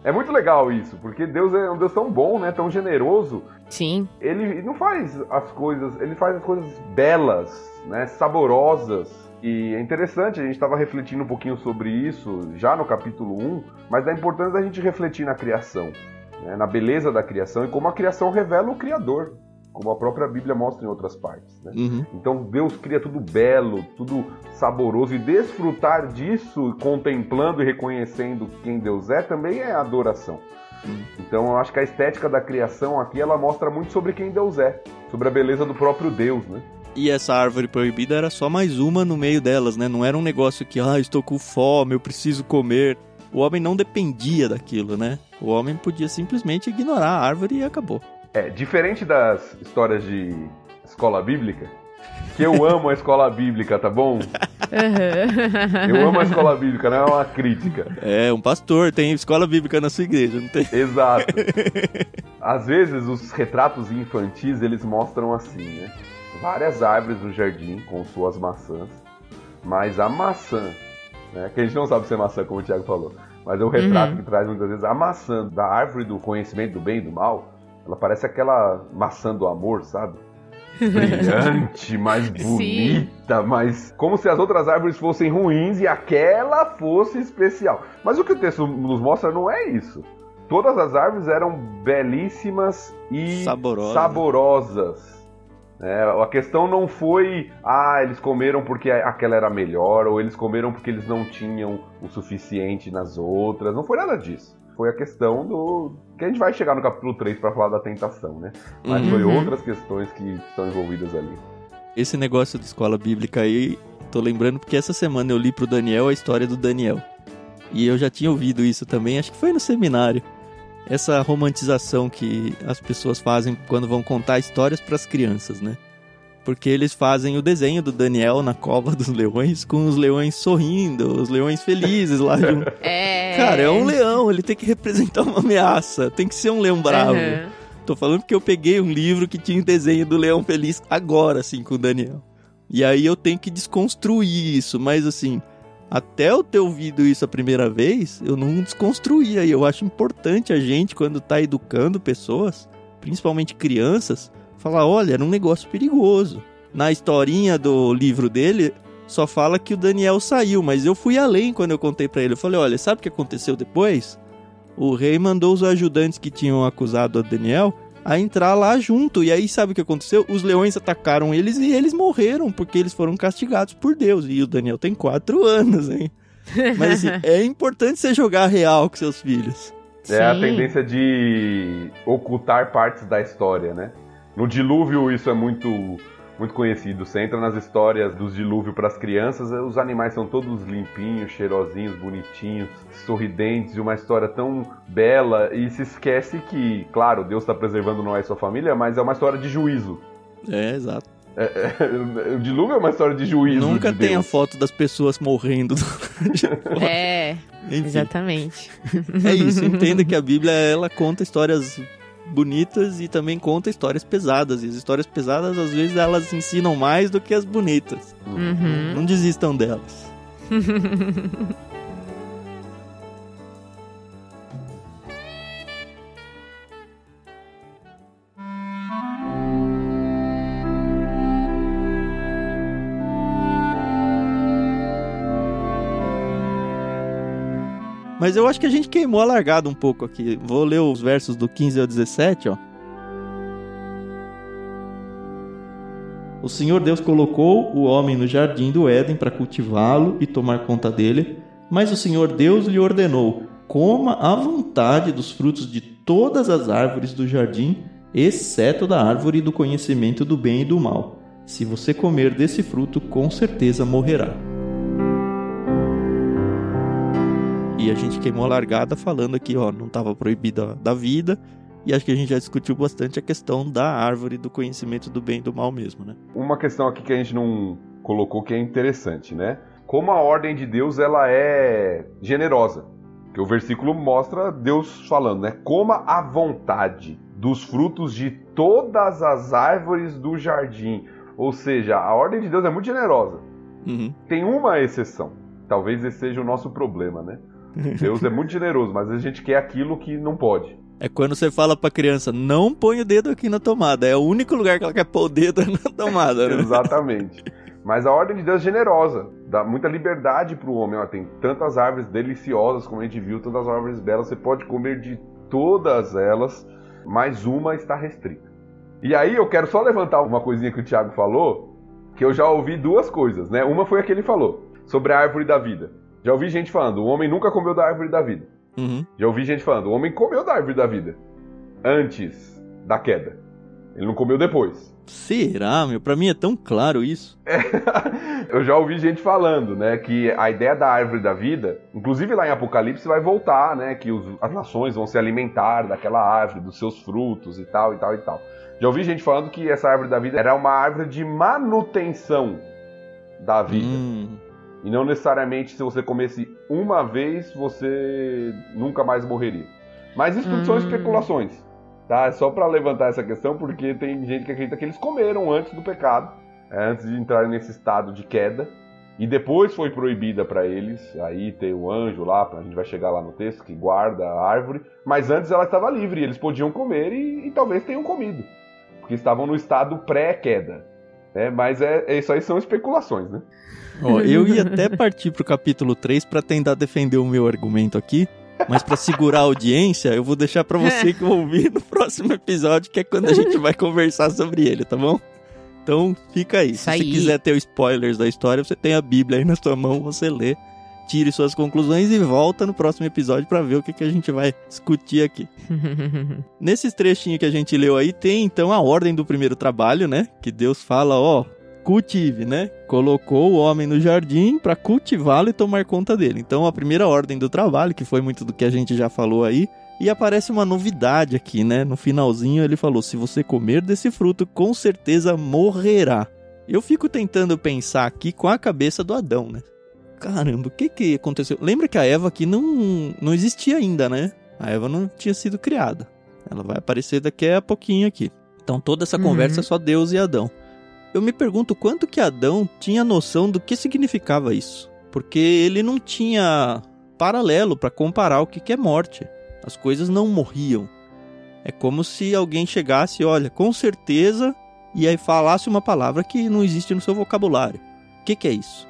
É muito legal isso, porque Deus é um Deus tão bom, né? Tão generoso. Sim. Ele não faz as coisas, ele faz as coisas belas, né? Saborosas. E é interessante, a gente estava refletindo um pouquinho sobre isso já no capítulo 1, mas da importância da gente refletir na criação. né, na beleza da criação e como a criação revela o Criador, como a própria Bíblia mostra em outras partes. Né? Uhum. Então Deus cria tudo belo, tudo saboroso e desfrutar disso, contemplando e reconhecendo quem Deus é, também é adoração. Então eu acho que a estética da criação aqui ela mostra muito sobre quem Deus é, sobre a beleza do próprio Deus, né? E essa árvore proibida era só mais uma no meio delas, né? Não era um negócio que, ah, estou com fome, eu preciso comer. O homem não dependia daquilo, né? O homem podia simplesmente ignorar a árvore e acabou. É, diferente das histórias de escola bíblica, que eu amo a escola bíblica, tá bom? Eu amo a escola bíblica, não é uma crítica. É, um pastor tem escola bíblica na sua igreja, não tem? Exato. Às vezes os retratos infantis eles mostram assim, né? Várias árvores no jardim com suas maçãs, mas a maçã, né? Que a gente não sabe se é maçã, como o Thiago falou, mas é o retrato Uhum. que traz muitas vezes a maçã da árvore do conhecimento do bem e do mal. Ela parece aquela maçã do amor, sabe? Brilhante, mais bonita, mas como se as outras árvores fossem ruins e aquela fosse especial. Mas o que o texto nos mostra não é isso. Todas as árvores eram belíssimas e Saborosa. saborosas. É, a questão não foi, ah, eles comeram porque aquela era melhor, ou eles comeram porque eles não tinham o suficiente nas outras. Não foi nada disso. Foi a questão do. que a gente vai chegar no capítulo 3 para falar da tentação, né? Mas Uhum. foi outras questões que estão envolvidas ali. Esse negócio de escola bíblica aí, tô lembrando porque essa semana eu li pro Daniel a história do Daniel. E eu já tinha ouvido isso também, acho que foi no seminário. Essa romantização que as pessoas fazem quando vão contar histórias para as crianças, né? Porque eles fazem o desenho do Daniel na cova dos leões com os leões sorrindo, os leões felizes lá junto. É. Cara, é um leão, ele tem que representar uma ameaça, tem que ser um leão bravo. Aham. Tô falando porque eu peguei um livro que tinha o desenho do Leão Feliz agora, assim, com o Daniel. E aí eu tenho que desconstruir isso, mas assim, até eu ter ouvido isso a primeira vez, eu não desconstruía. E eu acho importante a gente, quando tá educando pessoas, principalmente crianças, falar: olha, era um negócio perigoso. Na historinha do livro dele, só fala que o Daniel saiu, mas eu fui além quando eu contei pra ele. Eu falei: olha, sabe o que aconteceu depois? O rei mandou os ajudantes que tinham acusado o Daniel a entrar lá junto. E aí, sabe o que aconteceu? Os leões atacaram eles e eles morreram, porque eles foram castigados por Deus. E o Daniel tem quatro anos, hein? Mas assim, é importante você jogar real com seus filhos. É a Sim. tendência de ocultar partes da história, né? No dilúvio isso é muito muito conhecido. Você entra nas histórias dos dilúvios para as crianças, os animais são todos limpinhos, cheirosinhos, bonitinhos, sorridentes, e uma história tão bela e se esquece que, claro, Deus está preservando Noé e sua família, mas é uma história de juízo. É, exato. o dilúvio é uma história de juízo. Nunca de tem a Deus. foto das pessoas morrendo. É, Enfim, exatamente. é isso. Entenda que a Bíblia, ela conta histórias bonitas e também conta histórias pesadas. E as histórias pesadas, às vezes, elas ensinam mais do que as bonitas. Uhum. Não desistam delas. Mas eu acho que a gente queimou a largada um pouco aqui. Vou ler os versos do 15 ao 17, ó. O Senhor Deus colocou o homem no jardim do Éden para cultivá-lo e tomar conta dele, mas o Senhor Deus lhe ordenou: coma à vontade dos frutos de todas as árvores do jardim, exceto da árvore do conhecimento do bem e do mal. Se você comer desse fruto, com certeza morrerá. E a gente queimou a largada falando aqui, ó, não estava proibida da vida. E acho que a gente já discutiu bastante a questão da árvore do conhecimento do bem e do mal mesmo, né? Uma questão aqui que a gente não colocou que é interessante, né? Como a ordem de Deus ela é generosa. Que o versículo mostra Deus falando, né? Coma à vontade dos frutos de todas as árvores do jardim. Ou seja, a ordem de Deus é muito generosa. Uhum. Tem uma exceção. Talvez esse seja o nosso problema, né? Deus é muito generoso, mas a gente quer aquilo que não pode. É quando você fala pra criança, não põe o dedo aqui na tomada. É o único lugar que ela quer pôr o dedo na tomada, né? Exatamente. Mas a ordem de Deus é generosa, dá muita liberdade para o homem. Ó, tem tantas árvores deliciosas, como a gente viu, tantas árvores belas, você pode comer de todas elas, mas uma está restrita. E aí eu quero só levantar uma coisinha que o Tiago falou, que eu já ouvi duas coisas, né? Uma foi a que ele falou, sobre a árvore da vida. Já ouvi gente falando, o homem nunca comeu da árvore da vida. Uhum. Já ouvi gente falando, o homem comeu da árvore da vida antes da queda. Ele não comeu depois. Será, meu? Pra mim é tão claro isso. Eu já ouvi gente falando, né, que a ideia da árvore da vida, inclusive lá em Apocalipse vai voltar, né, que os, as nações vão se alimentar daquela árvore, dos seus frutos e tal e tal e tal. Já ouvi gente falando que essa árvore da vida era uma árvore de manutenção da vida. Hum. E não necessariamente se você comesse uma vez, você nunca mais morreria. Mas isso tudo são Hum. especulações. Tá? É só para levantar essa questão, porque tem gente que acredita que eles comeram antes do pecado, é, antes de entrarem nesse estado de queda. E depois foi proibida para eles. Aí tem o anjo lá, a gente vai chegar lá no texto, que guarda a árvore. Mas antes ela estava livre, eles podiam comer e, e talvez tenham comido. Porque estavam no estado pré-queda. Né? mas é, é- isso aí são especulações, né? Ó, eu ia até partir pro capítulo 3 pra tentar defender o meu argumento aqui, mas pra segurar a audiência, eu vou deixar pra você que ouvir no próximo episódio, que é quando a gente vai conversar sobre ele, tá bom? Então, fica aí. Isso Se aí. você quiser ter os spoilers da história, você tem a Bíblia aí na sua mão, você lê, tire suas conclusões e volta no próximo episódio pra ver o que, que a gente vai discutir aqui. Nesses trechinhos que a gente leu aí, tem então a ordem do primeiro trabalho, né? Que Deus fala, ó, cultive, né? Colocou o homem no jardim para cultivá-lo e tomar conta dele. Então a primeira ordem do trabalho, que foi muito do que a gente já falou aí, e aparece uma novidade aqui, né? No finalzinho ele falou: se você comer desse fruto, com certeza morrerá. Eu fico tentando pensar aqui com a cabeça do Adão, né? Caramba, o que que aconteceu? Lembra que a Eva aqui não, não existia ainda, né? A Eva não tinha sido criada. Ela vai aparecer daqui a pouquinho aqui. Então toda essa Uhum. conversa é só Deus e Adão. Eu me pergunto quanto que Adão tinha noção do que significava isso. Porque ele não tinha paralelo para comparar o que que é morte. As coisas não morriam. É como se alguém chegasse, olha, com certeza, e aí falasse uma palavra que não existe no seu vocabulário. O que, que é isso?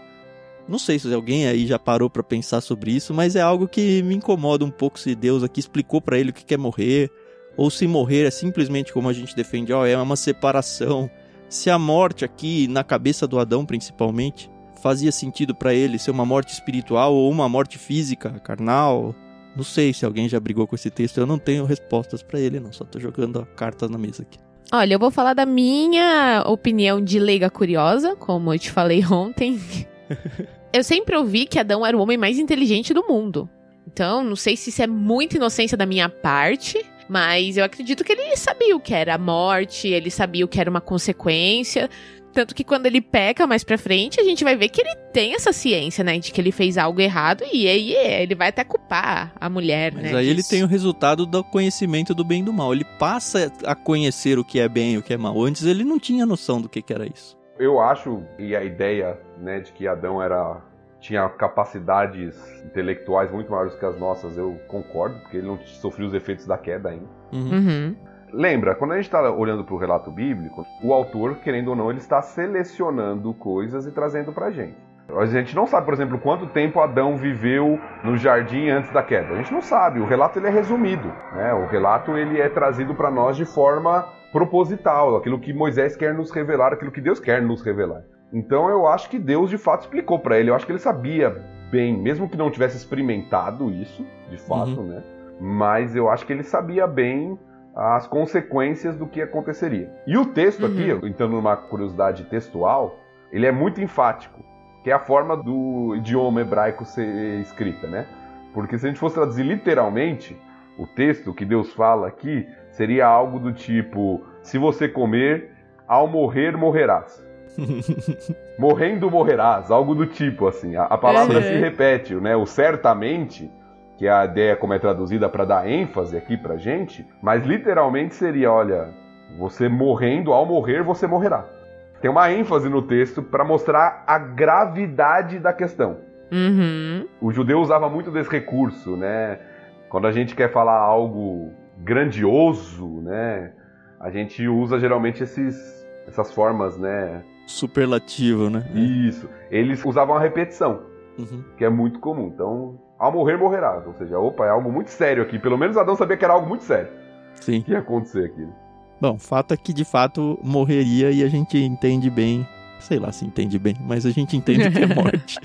Não sei se alguém aí já parou para pensar sobre isso, mas é algo que me incomoda um pouco se Deus aqui explicou para ele o que que é morrer, ou se morrer é simplesmente como a gente defende, ó, é uma separação. Se a morte aqui, na cabeça do Adão principalmente, fazia sentido para ele ser uma morte espiritual ou uma morte física, carnal. Não sei se alguém já brigou com esse texto, eu não tenho respostas para ele, não, só tô jogando a carta na mesa aqui. Olha, eu vou falar da minha opinião de leiga curiosa, como eu te falei ontem. eu sempre ouvi que Adão era o homem mais inteligente do mundo. Então, não sei se isso é muita inocência da minha parte, mas eu acredito que ele sabia o que era a morte, ele sabia o que era uma consequência. Tanto que quando ele peca mais pra frente, a gente vai ver que ele tem essa ciência, né? De que ele fez algo errado e aí ele vai até culpar a mulher, Mas né? aí ele disso. tem o resultado do conhecimento do bem e do mal. Ele passa a conhecer o que é bem e o que é mal. Antes ele não tinha noção do que, que era isso. Eu acho, e a ideia né, de que Adão era tinha capacidades intelectuais muito maiores que as nossas, eu concordo, porque ele não sofreu os efeitos da queda ainda. Uhum. Uhum. Lembra, quando a gente está olhando para o relato bíblico, o autor, querendo ou não, ele está selecionando coisas e trazendo para a gente. A gente não sabe, por exemplo, quanto tempo Adão viveu no jardim antes da queda. A gente não sabe. O relato ele é resumido. Né? O relato ele é trazido para nós de forma proposital, aquilo que Moisés quer nos revelar, aquilo que Deus quer nos revelar. Então eu acho que Deus de fato explicou para ele. Eu acho que ele sabia bem, mesmo que não tivesse experimentado isso, de fato, né? Mas eu acho que ele sabia bem as consequências do que aconteceria. E o texto aqui, entrando numa curiosidade textual, ele é muito enfático, que é a forma do idioma hebraico ser escrita, né? Porque se a gente fosse traduzir literalmente, o texto que Deus fala aqui seria algo do tipo: se você comer, ao morrer morrerás. Morrendo morrerás, algo do tipo assim. A, a palavra Uhum. se repete, né? O certamente, que é a ideia como é traduzida para dar ênfase aqui pra gente, mas literalmente seria, olha, você morrendo, ao morrer você morrerá. Tem uma ênfase no texto para mostrar a gravidade da questão. Uhum. O judeu usava muito desse recurso, né? Quando a gente quer falar algo grandioso, né? A gente usa geralmente esses, essas formas, né? Superlativo, né? Isso. Eles usavam a repetição, Uhum. que é muito comum. Então, ao morrer morrerá. Ou seja, opa, é algo muito sério aqui. Pelo menos Adão sabia que era algo muito sério. Sim. Que ia acontecer aqui. Bom, fato é que de fato morreria e a gente entende bem. Sei lá se entende bem, mas a gente entende que é morte.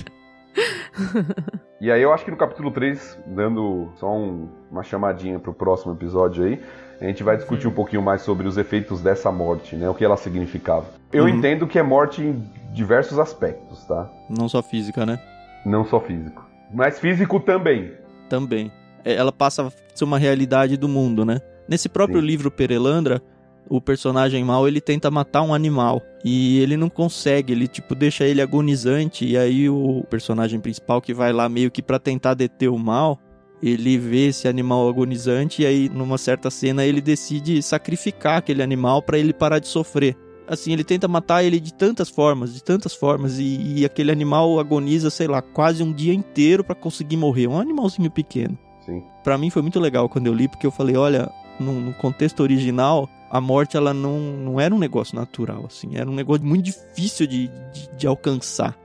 e aí eu acho que no capítulo 3, dando só um, uma chamadinha pro próximo episódio aí, a gente vai discutir um pouquinho mais sobre os efeitos dessa morte, né? O que ela significava. Eu uhum. entendo que é morte em diversos aspectos, tá? Não só física, né? Não só físico. Mas físico também. Também. É, ela passa a ser uma realidade do mundo, né? Nesse próprio Sim. livro Perelandra, o personagem mal ele tenta matar um animal e ele não consegue, ele tipo deixa ele agonizante e aí o personagem principal que vai lá meio que para tentar deter o mal, ele vê esse animal agonizante e aí numa certa cena ele decide sacrificar aquele animal para ele parar de sofrer. Assim, ele tenta matar ele de tantas formas, de tantas formas e, e aquele animal agoniza, sei lá, quase um dia inteiro para conseguir morrer, um animalzinho pequeno. Sim. Para mim foi muito legal quando eu li porque eu falei, olha, no, no contexto original, a morte ela não, não era um negócio natural, assim, era um negócio muito difícil de, de, de alcançar.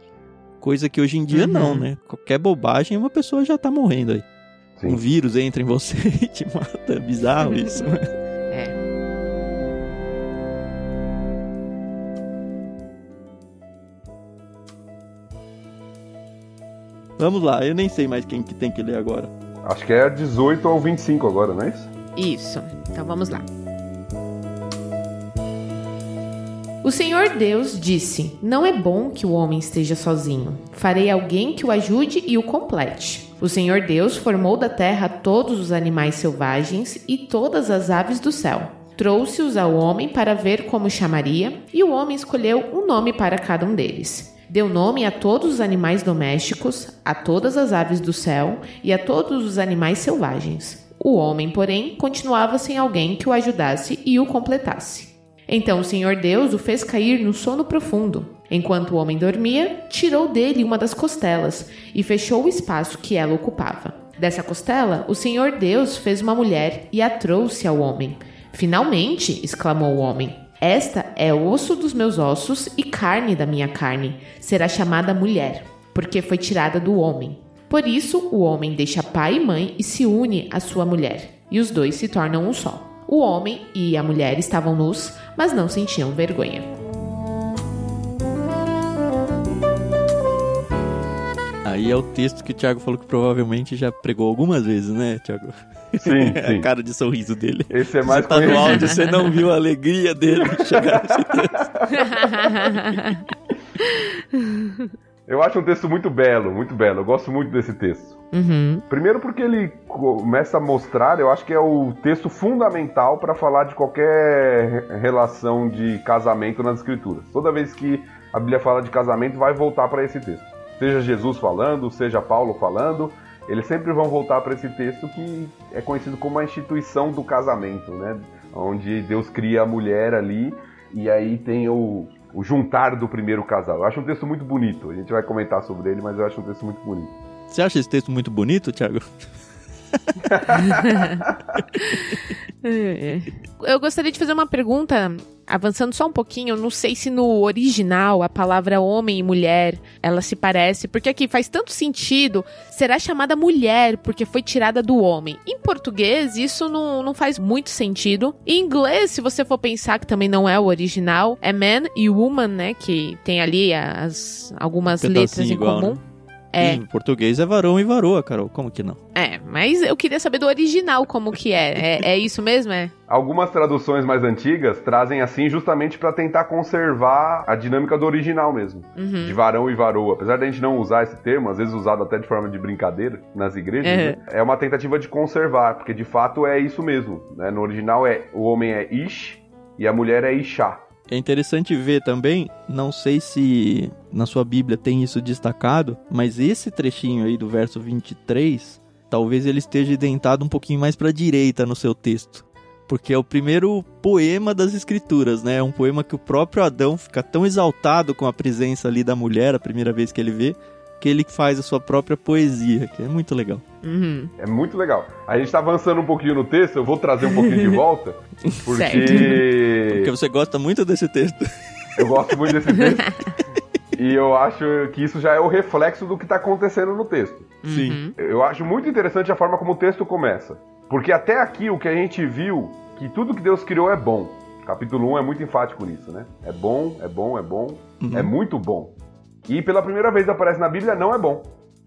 Coisa que hoje em dia uhum. não, né? Qualquer bobagem, uma pessoa já tá morrendo aí. Sim. Um vírus entra em você e te mata. É bizarro isso, né? É. Vamos lá, eu nem sei mais quem que tem que ler agora. Acho que é 18 ou 25 agora, não é isso? Isso. Então vamos lá. O Senhor Deus disse: Não é bom que o homem esteja sozinho. Farei alguém que o ajude e o complete. O Senhor Deus formou da terra todos os animais selvagens e todas as aves do céu. Trouxe-os ao homem para ver como chamaria, e o homem escolheu um nome para cada um deles. Deu nome a todos os animais domésticos, a todas as aves do céu e a todos os animais selvagens. O homem, porém, continuava sem alguém que o ajudasse e o completasse. Então o Senhor Deus o fez cair no sono profundo. Enquanto o homem dormia, tirou dele uma das costelas e fechou o espaço que ela ocupava. Dessa costela, o Senhor Deus fez uma mulher e a trouxe ao homem. Finalmente, exclamou o homem. Esta é osso dos meus ossos e carne da minha carne. Será chamada mulher, porque foi tirada do homem. Por isso, o homem deixa pai e mãe e se une à sua mulher, e os dois se tornam um só. O homem e a mulher estavam nus, mas não sentiam vergonha. Aí é o texto que o Thiago falou que provavelmente já pregou algumas vezes, né, Thiago? Sim, sim. a cara de sorriso dele. Esse é mais Você tá no áudio, você não viu a alegria dele chegar nesse texto. Eu acho um texto muito belo, muito belo. Eu gosto muito desse texto. Uhum. Primeiro porque ele começa a mostrar, eu acho que é o texto fundamental para falar de qualquer relação de casamento nas escrituras. Toda vez que a Bíblia fala de casamento, vai voltar para esse texto. Seja Jesus falando, seja Paulo falando, eles sempre vão voltar para esse texto que é conhecido como a instituição do casamento, né? Onde Deus cria a mulher ali e aí tem o, o juntar do primeiro casal. Eu acho um texto muito bonito. A gente vai comentar sobre ele, mas eu acho um texto muito bonito. Você acha esse texto muito bonito, Thiago? Eu gostaria de fazer uma pergunta, avançando só um pouquinho. Não sei se no original a palavra homem e mulher ela se parece, porque aqui faz tanto sentido. Será chamada mulher porque foi tirada do homem. Em português, isso não, não faz muito sentido. Em inglês, se você for pensar que também não é o original, é man e woman, né? Que tem ali as, algumas letras em igual, comum. Né? É. Em português é varão e varoa, Carol. Como que não? É, mas eu queria saber do original como que é. É, é isso mesmo, é? Algumas traduções mais antigas trazem assim justamente para tentar conservar a dinâmica do original mesmo. Uhum. De varão e varoa. Apesar da gente não usar esse termo, às vezes usado até de forma de brincadeira nas igrejas, uhum. né? é uma tentativa de conservar, porque de fato é isso mesmo. Né? No original é o homem é Ish e a mulher é Ishá. É interessante ver também, não sei se na sua Bíblia tem isso destacado, mas esse trechinho aí do verso 23, talvez ele esteja identado um pouquinho mais para a direita no seu texto. Porque é o primeiro poema das escrituras, né? É um poema que o próprio Adão fica tão exaltado com a presença ali da mulher a primeira vez que ele vê, que ele faz a sua própria poesia, que é muito legal. Uhum. É muito legal. A gente tá avançando um pouquinho no texto, eu vou trazer um pouquinho de volta, porque... Porque você gosta muito desse texto. Eu gosto muito desse texto. e eu acho que isso já é o reflexo do que está acontecendo no texto. Sim. Uhum. Eu acho muito interessante a forma como o texto começa. Porque até aqui o que a gente viu, que tudo que Deus criou é bom. Capítulo 1 é muito enfático nisso, né? É bom, é bom, é bom, Uhum. é muito bom. E pela primeira vez aparece na Bíblia, não é bom.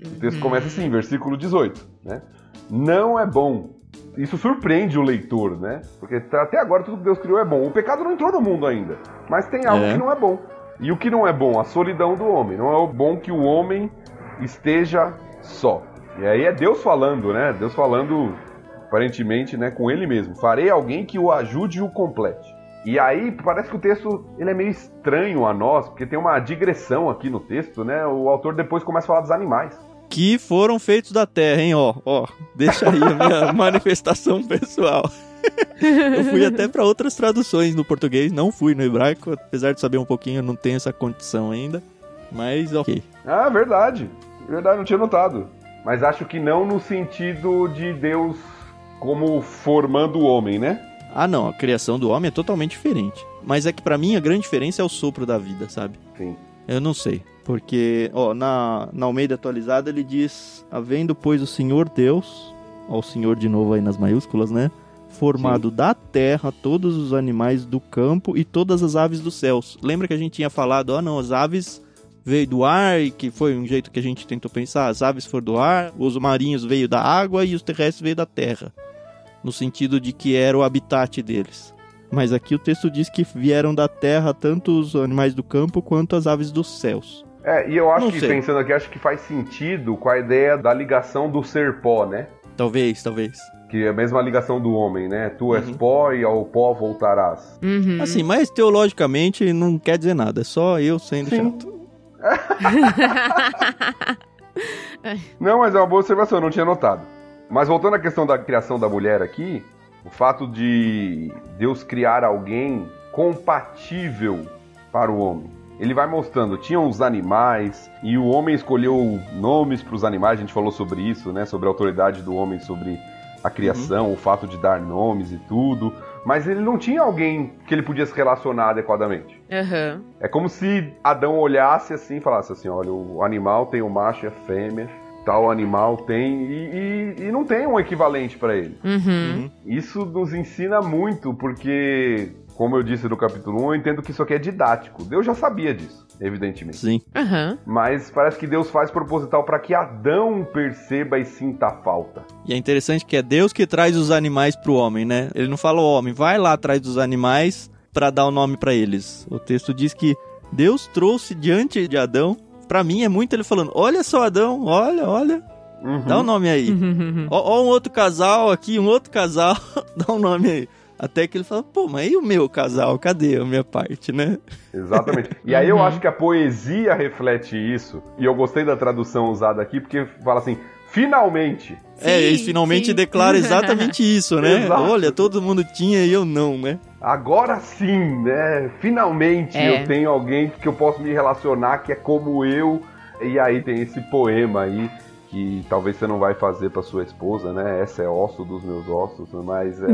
O texto começa assim, versículo 18, né? Não é bom. Isso surpreende o leitor, né? Porque tá- até agora tudo que Deus criou é bom. O pecado não entrou no mundo ainda, mas tem algo É. que não é bom. E o que não é bom? A solidão do homem. Não é o bom que o homem esteja só. E aí é Deus falando, né? Deus falando aparentemente, né, com ele mesmo. Farei alguém que o ajude e o complete. E aí parece que o texto ele é meio estranho a nós, porque tem uma digressão aqui no texto, né? O autor depois começa a falar dos animais. Que foram feitos da terra, hein? Ó, ó. Deixa aí a minha manifestação pessoal. Eu fui até para outras traduções no português, não fui no hebraico, apesar de saber um pouquinho, eu não tenho essa condição ainda. Mas ok. Ah, verdade. Verdade, não tinha notado. Mas acho que não no sentido de Deus como formando o homem, né? Ah, não, a criação do homem é totalmente diferente. Mas é que pra mim a grande diferença é o sopro da vida, sabe? Sim. Eu não sei. Porque, ó, na, na Almeida atualizada ele diz: Havendo, pois, o Senhor Deus, ó, o Senhor de novo aí nas maiúsculas, né? Formado da terra todos os animais do campo e todas as aves dos céus. Lembra que a gente tinha falado, ah, não, as aves veio do ar, e que foi um jeito que a gente tentou pensar, as aves foram do ar, os marinhos veio da água e os terrestres veio da terra. No sentido de que era o habitat deles. Mas aqui o texto diz que vieram da terra tanto os animais do campo quanto as aves dos céus. É, e eu acho Não que sei. pensando aqui, acho que faz sentido com a ideia da ligação do ser pó, né? Talvez, talvez. Que é a mesma ligação do homem, né? Tu és Uhum. pó e ao pó voltarás. Uhum. Assim, mas teologicamente não quer dizer nada, é só eu sendo Sim. chato. Não, mas é uma boa observação, eu não tinha notado. Mas voltando à questão da criação da mulher aqui, o fato de Deus criar alguém compatível para o homem. Ele vai mostrando, tinham os animais, e o homem escolheu nomes para os animais, a gente falou sobre isso, né? Sobre a autoridade do homem sobre a criação, o fato de dar nomes e tudo. Mas ele não tinha alguém que ele podia se relacionar adequadamente. Aham. É como se Adão olhasse assim e falasse assim: olha, o animal tem o macho e a fêmea, tal animal tem, e, e- e não tem um equivalente para ele. Uhum. Isso nos ensina muito, porque, como eu disse no capítulo 1, eu entendo que isso aqui é didático. Deus já sabia disso, evidentemente. Sim. Aham. Mas parece que Deus faz proposital para que Adão perceba e sinta a falta. E é interessante que é Deus que traz os animais pro homem, né? Ele não fala, homem, vai lá atrás dos animais pra dar o nome pra eles. O texto diz que Deus trouxe diante de Adão. Pra mim é muito ele falando, olha só Adão, olha, olha, Uhum. dá um nome aí. Ó, ó um outro casal aqui, um outro casal, dá um nome aí. Até que ele fala, pô, mas e o meu casal? Cadê a minha parte, né? Exatamente. E aí eu Uhum. acho que a poesia reflete isso. E eu gostei da tradução usada aqui, porque fala assim, finalmente. é, Sim, eles finalmente sim. declaram exatamente isso, né? Exato. Olha, todo mundo tinha e eu não, né? Agora sim, né? Finalmente É. eu tenho alguém que eu posso me relacionar que é como eu. E aí tem esse poema aí que talvez você não vai fazer para sua esposa, né? Essa é osso dos meus ossos, mas é,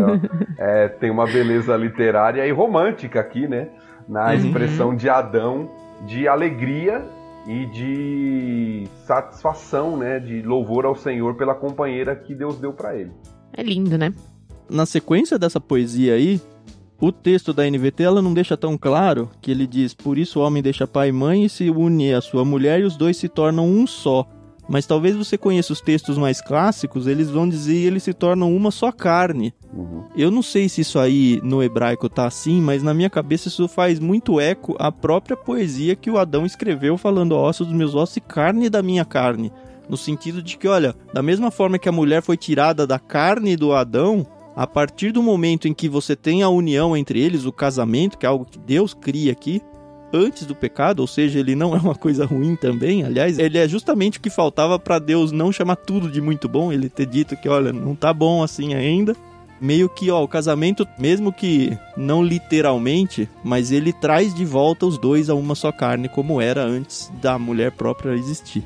é, tem uma beleza literária e romântica aqui, né? Na Uhum. expressão de Adão de alegria e de satisfação, né? De louvor ao Senhor pela companheira que Deus deu para ele. É lindo, né? na sequência dessa poesia aí, o texto da NVT ela não deixa tão claro que ele diz: Por isso o homem deixa pai e mãe e se une à sua mulher e os dois se tornam um só. Mas talvez você conheça os textos mais clássicos, eles vão dizer eles se tornam uma só carne. Uhum. Eu não sei se isso aí no hebraico tá assim, mas na minha cabeça isso faz muito eco à própria poesia que o Adão escreveu falando ossos dos meus ossos e carne da minha carne. No sentido de que, olha, da mesma forma que a mulher foi tirada da carne do Adão, a partir do momento em que você tem a união entre eles, o casamento, que é algo que Deus cria aqui, antes do pecado, ou seja, ele não é uma coisa ruim também. Aliás, ele é justamente o que faltava para Deus não chamar tudo de muito bom, ele ter dito que, olha, não tá bom assim ainda. Meio que, ó, o casamento, mesmo que não literalmente, mas ele traz de volta os dois a uma só carne, como era antes da mulher própria existir.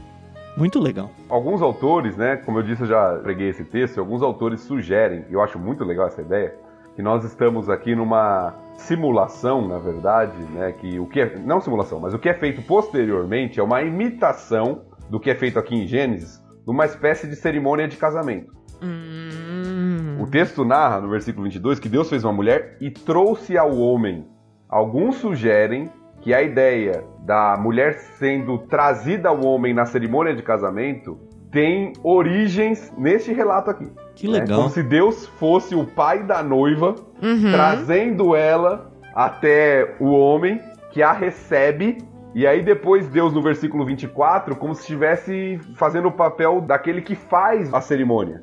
Muito legal. Alguns autores, né, como eu disse, eu já preguei esse texto, alguns autores sugerem, e eu acho muito legal essa ideia, que nós estamos aqui numa simulação, na verdade, né? Que o que é, não simulação, mas o que é feito posteriormente é uma imitação do que é feito aqui em Gênesis, numa espécie de cerimônia de casamento. Hum. O texto narra, no versículo 22, que Deus fez uma mulher e trouxe ao homem. Alguns sugerem que a ideia da mulher sendo trazida ao homem na cerimônia de casamento tem origens neste relato aqui. Que né? legal. Como se Deus fosse o pai da noiva, Uhum. trazendo ela até o homem que a recebe. E aí depois Deus no versículo 24, como se estivesse fazendo o papel daquele que faz a cerimônia.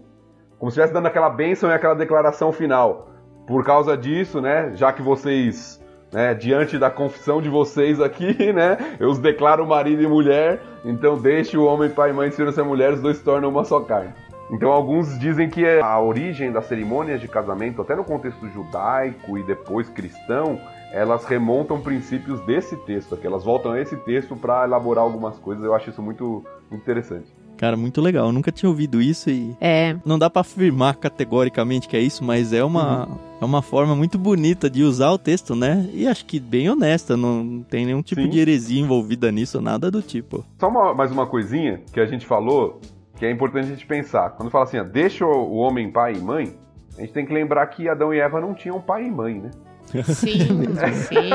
Como se estivesse dando aquela bênção e aquela declaração final. Por causa disso, né, já que vocês, né, diante da confissão de vocês aqui, né, eu os declaro marido e mulher, então deixe o homem pai e mãe ser essa mulher, os dois se tornam uma só carne. Então alguns dizem que a origem das cerimônias de casamento, até no contexto judaico e depois cristão, elas remontam princípios desse texto aqui. Elas voltam a esse texto para elaborar algumas coisas. Eu acho isso muito interessante. Cara, muito legal. Eu nunca tinha ouvido isso e É. não dá pra afirmar categoricamente que é isso, mas é uma, é uma forma muito bonita de usar o texto, né? E acho que bem honesta, não tem nenhum tipo Sim. de heresia envolvida nisso, nada do tipo. Só uma- mais uma coisinha que a gente falou que é importante a gente pensar. Quando fala assim, ó, deixa o, o homem pai e mãe, a gente tem que lembrar que Adão e Eva não tinham pai e mãe, né? Sim, sim.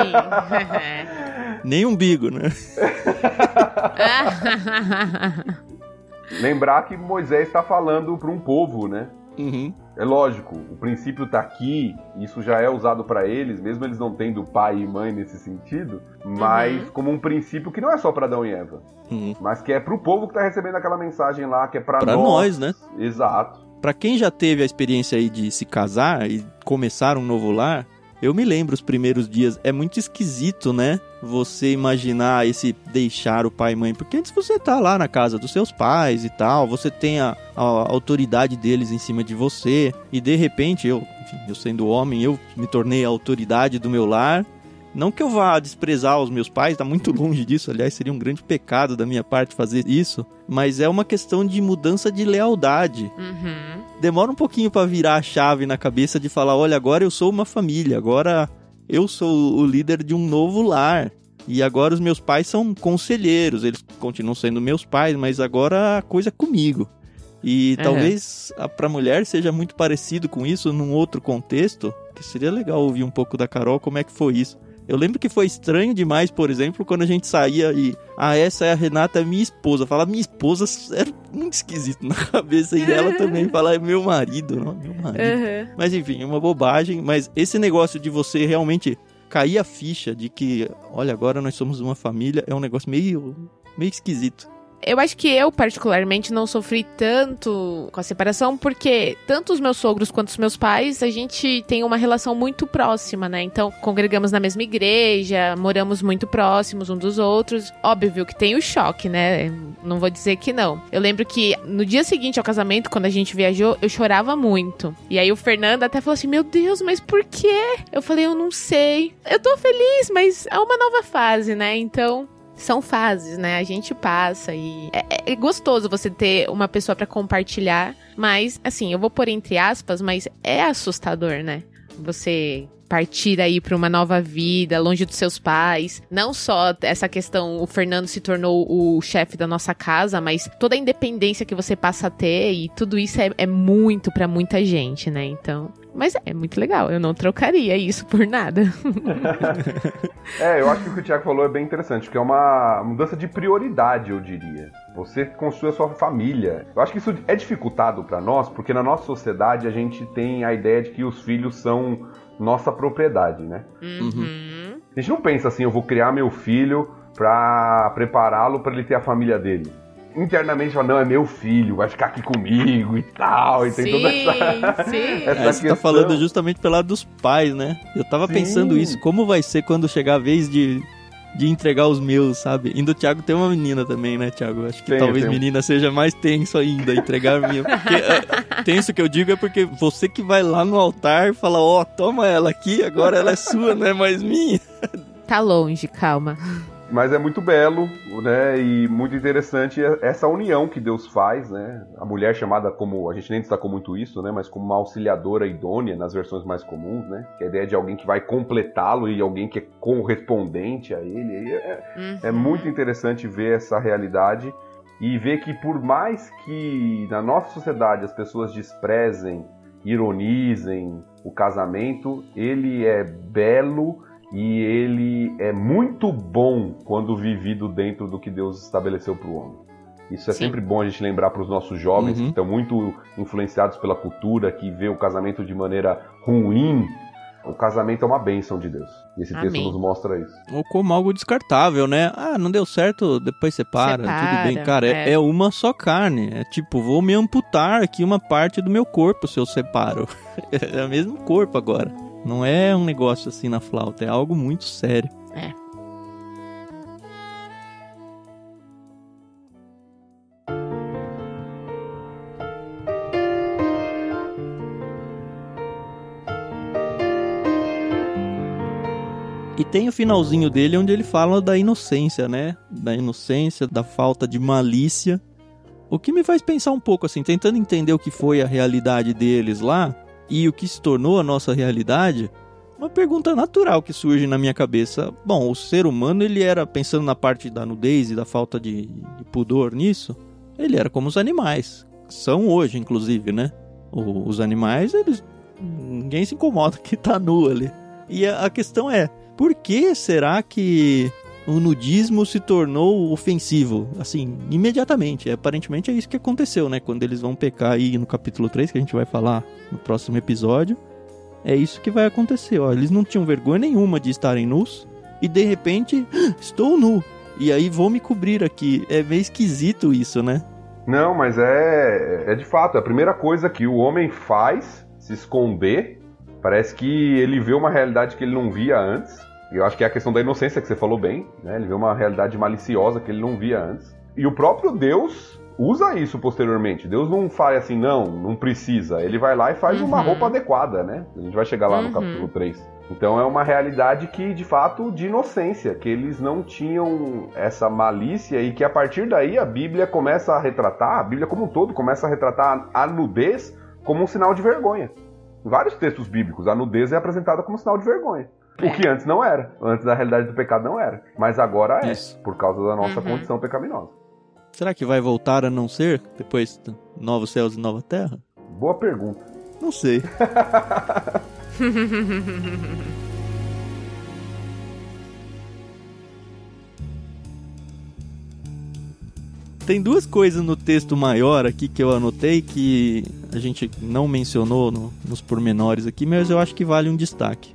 Nem umbigo, né? Lembrar que Moisés está falando para um povo, né? Uhum. É lógico, o princípio tá aqui, isso já é usado para eles, mesmo eles não tendo pai e mãe nesse sentido, mas Uhum. como um princípio que não é só para Adão e Eva, Uhum. mas que é pro povo que tá recebendo aquela mensagem lá, que é para Pra nós. nós, né? Exato. Pra quem já teve a experiência aí de se casar e começar um novo lar, eu me lembro os primeiros dias. É muito esquisito, né? Você imaginar esse deixar o pai e mãe. Porque antes você tá lá na casa dos seus pais e tal, você tem a, a autoridade deles em cima de você. E de repente, eu, enfim, eu sendo homem, eu me tornei a autoridade do meu lar. Não que eu vá desprezar os meus pais, tá muito longe disso. Aliás, seria um grande pecado da minha parte fazer isso. Mas é uma questão de mudança de lealdade Uhum. demora um pouquinho pra virar a chave na cabeça de falar, olha, agora eu sou uma família, agora eu sou o líder de um novo lar. E agora os meus pais são conselheiros, eles continuam sendo meus pais, mas agora a coisa é comigo. E Uhum. talvez a, pra mulher seja muito parecido com isso num outro contexto, que seria legal ouvir um pouco da Carol como é que foi isso. Eu lembro que foi estranho demais, por exemplo, quando a gente saía e. Ah, essa é a Renata, é minha esposa. Falar minha esposa era muito esquisito na cabeça. E ela também falar é meu marido, não, meu marido. Uhum. Mas enfim, é uma bobagem. Mas esse negócio de você realmente cair a ficha de que, olha, agora nós somos uma família, é um negócio meio, meio esquisito. Eu acho que eu, particularmente, não sofri tanto com a separação, porque tanto os meus sogros quanto os meus pais, a gente tem uma relação muito próxima, né? Então, congregamos na mesma igreja, moramos muito próximos um dos outros. Óbvio que tem o choque, né? Não vou dizer que não. Eu lembro que no dia seguinte ao casamento, quando a gente viajou, eu chorava muito. E aí o Fernando até falou assim: Meu Deus, mas por quê? Eu falei: Eu não sei. Eu tô feliz, mas é uma nova fase, né? Então são fases, né? A gente passa e é, é- gostoso você ter uma pessoa pra compartilhar, mas assim, eu vou pôr entre aspas, mas é assustador, né? Você partir aí pra uma nova vida, longe dos seus pais. Não só essa questão, o Fernando se tornou o chefe da nossa casa, mas toda a independência que você passa a ter e tudo isso é, é muito pra muita gente, né? Então, mas é muito legal. Eu não trocaria isso por nada. É, eu acho que o que o Thiago falou é bem interessante, que é uma mudança de prioridade, eu diria. Você construi a sua família. Eu acho que isso é dificultado para nós, porque na nossa sociedade a gente tem a ideia de que os filhos são nossa propriedade, né? Uhum. A gente não pensa assim, eu vou criar meu filho pra prepará-lo pra ele ter a família dele. Internamente fala, não, é meu filho, vai ficar aqui comigo e tal, e tem toda essa... sim. essa É, você tá questão. falando justamente pelo lado dos pais, né? Eu tava Sim. pensando isso, como vai ser quando chegar a vez de, de entregar os meus, sabe? E do Thiago tem uma menina também, né, Thiago? Acho que talvez menina seja mais tenso ainda, entregar a minha. Porque, é, tenso que eu digo é porque você que vai lá no altar e fala, ó, toma ela aqui, agora ela é sua, não é mais minha. Tá longe, calma. Mas é muito belo, né? E muito interessante essa união que Deus faz, né? A mulher chamada como, a gente nem destacou muito isso, né? Mas como uma auxiliadora idônea nas versões mais comuns, né? Que é a ideia de alguém que vai completá-lo e alguém que é correspondente a ele. É, uhum. é muito interessante ver essa realidade e ver que por mais que na nossa sociedade as pessoas desprezem, ironizem o casamento, ele é belo e ele é muito bom quando vivido dentro do que Deus estabeleceu para o homem. Isso é Sim. sempre bom a gente lembrar para os nossos jovens uhum. que estão muito influenciados pela cultura, que vê o casamento de maneira ruim. O casamento é uma bênção de Deus. E esse Amém. texto nos mostra isso. Ou como algo descartável, né? Ah, não deu certo, depois separa, separa tudo bem. Cara, é. é. uma só carne. É tipo, vou me amputar aqui uma parte do meu corpo se eu separo. é o mesmo corpo agora. Não é um negócio assim na flauta, é algo muito sério. É. E tem o finalzinho dele onde ele fala da inocência, né? Da inocência, da falta de malícia. O que me faz pensar um pouco assim, tentando entender o que foi a realidade deles lá, e o que se tornou a nossa realidade, uma pergunta natural que surge na minha cabeça. Bom, o ser humano, ele era, pensando na parte da nudez e da falta de, de pudor nisso, ele era como os animais. São hoje, inclusive, né? O, os animais, eles. Ninguém se incomoda que tá nu ali. E a, a questão é: por que será que o nudismo se tornou ofensivo, assim, imediatamente. Aparentemente é isso que aconteceu, né? Quando eles vão pecar aí no capítulo 3, que a gente vai falar no próximo episódio. É isso que vai acontecer, ó. Eles não tinham vergonha nenhuma de estarem nus e de repente, ah, estou nu. E aí vou me cobrir aqui. É meio esquisito isso, né? Não, mas é, é de fato, é a primeira coisa que o homem faz, se esconder, parece que ele vê uma realidade que ele não via antes eu acho que é a questão da inocência que você falou bem, né? Ele vê uma realidade maliciosa que ele não via antes. E o próprio Deus usa isso posteriormente. Deus não faz assim, não, não precisa. Ele vai lá e faz uhum. uma roupa adequada, né? A gente vai chegar lá uhum. no capítulo 3. Então é uma realidade que, de fato, de inocência, que eles não tinham essa malícia e que a partir daí a Bíblia começa a retratar, a Bíblia como um todo começa a retratar a nudez como um sinal de vergonha. Em vários textos bíblicos, a nudez é apresentada como um sinal de vergonha. O que antes não era. Antes da realidade do pecado não era. Mas agora é, Isso. por causa da nossa uhum. condição pecaminosa. Será que vai voltar a não ser depois de novos céus e nova terra? Boa pergunta. Não sei. Tem duas coisas no texto maior aqui que eu anotei que a gente não mencionou no, nos pormenores aqui, mas eu acho que vale um destaque.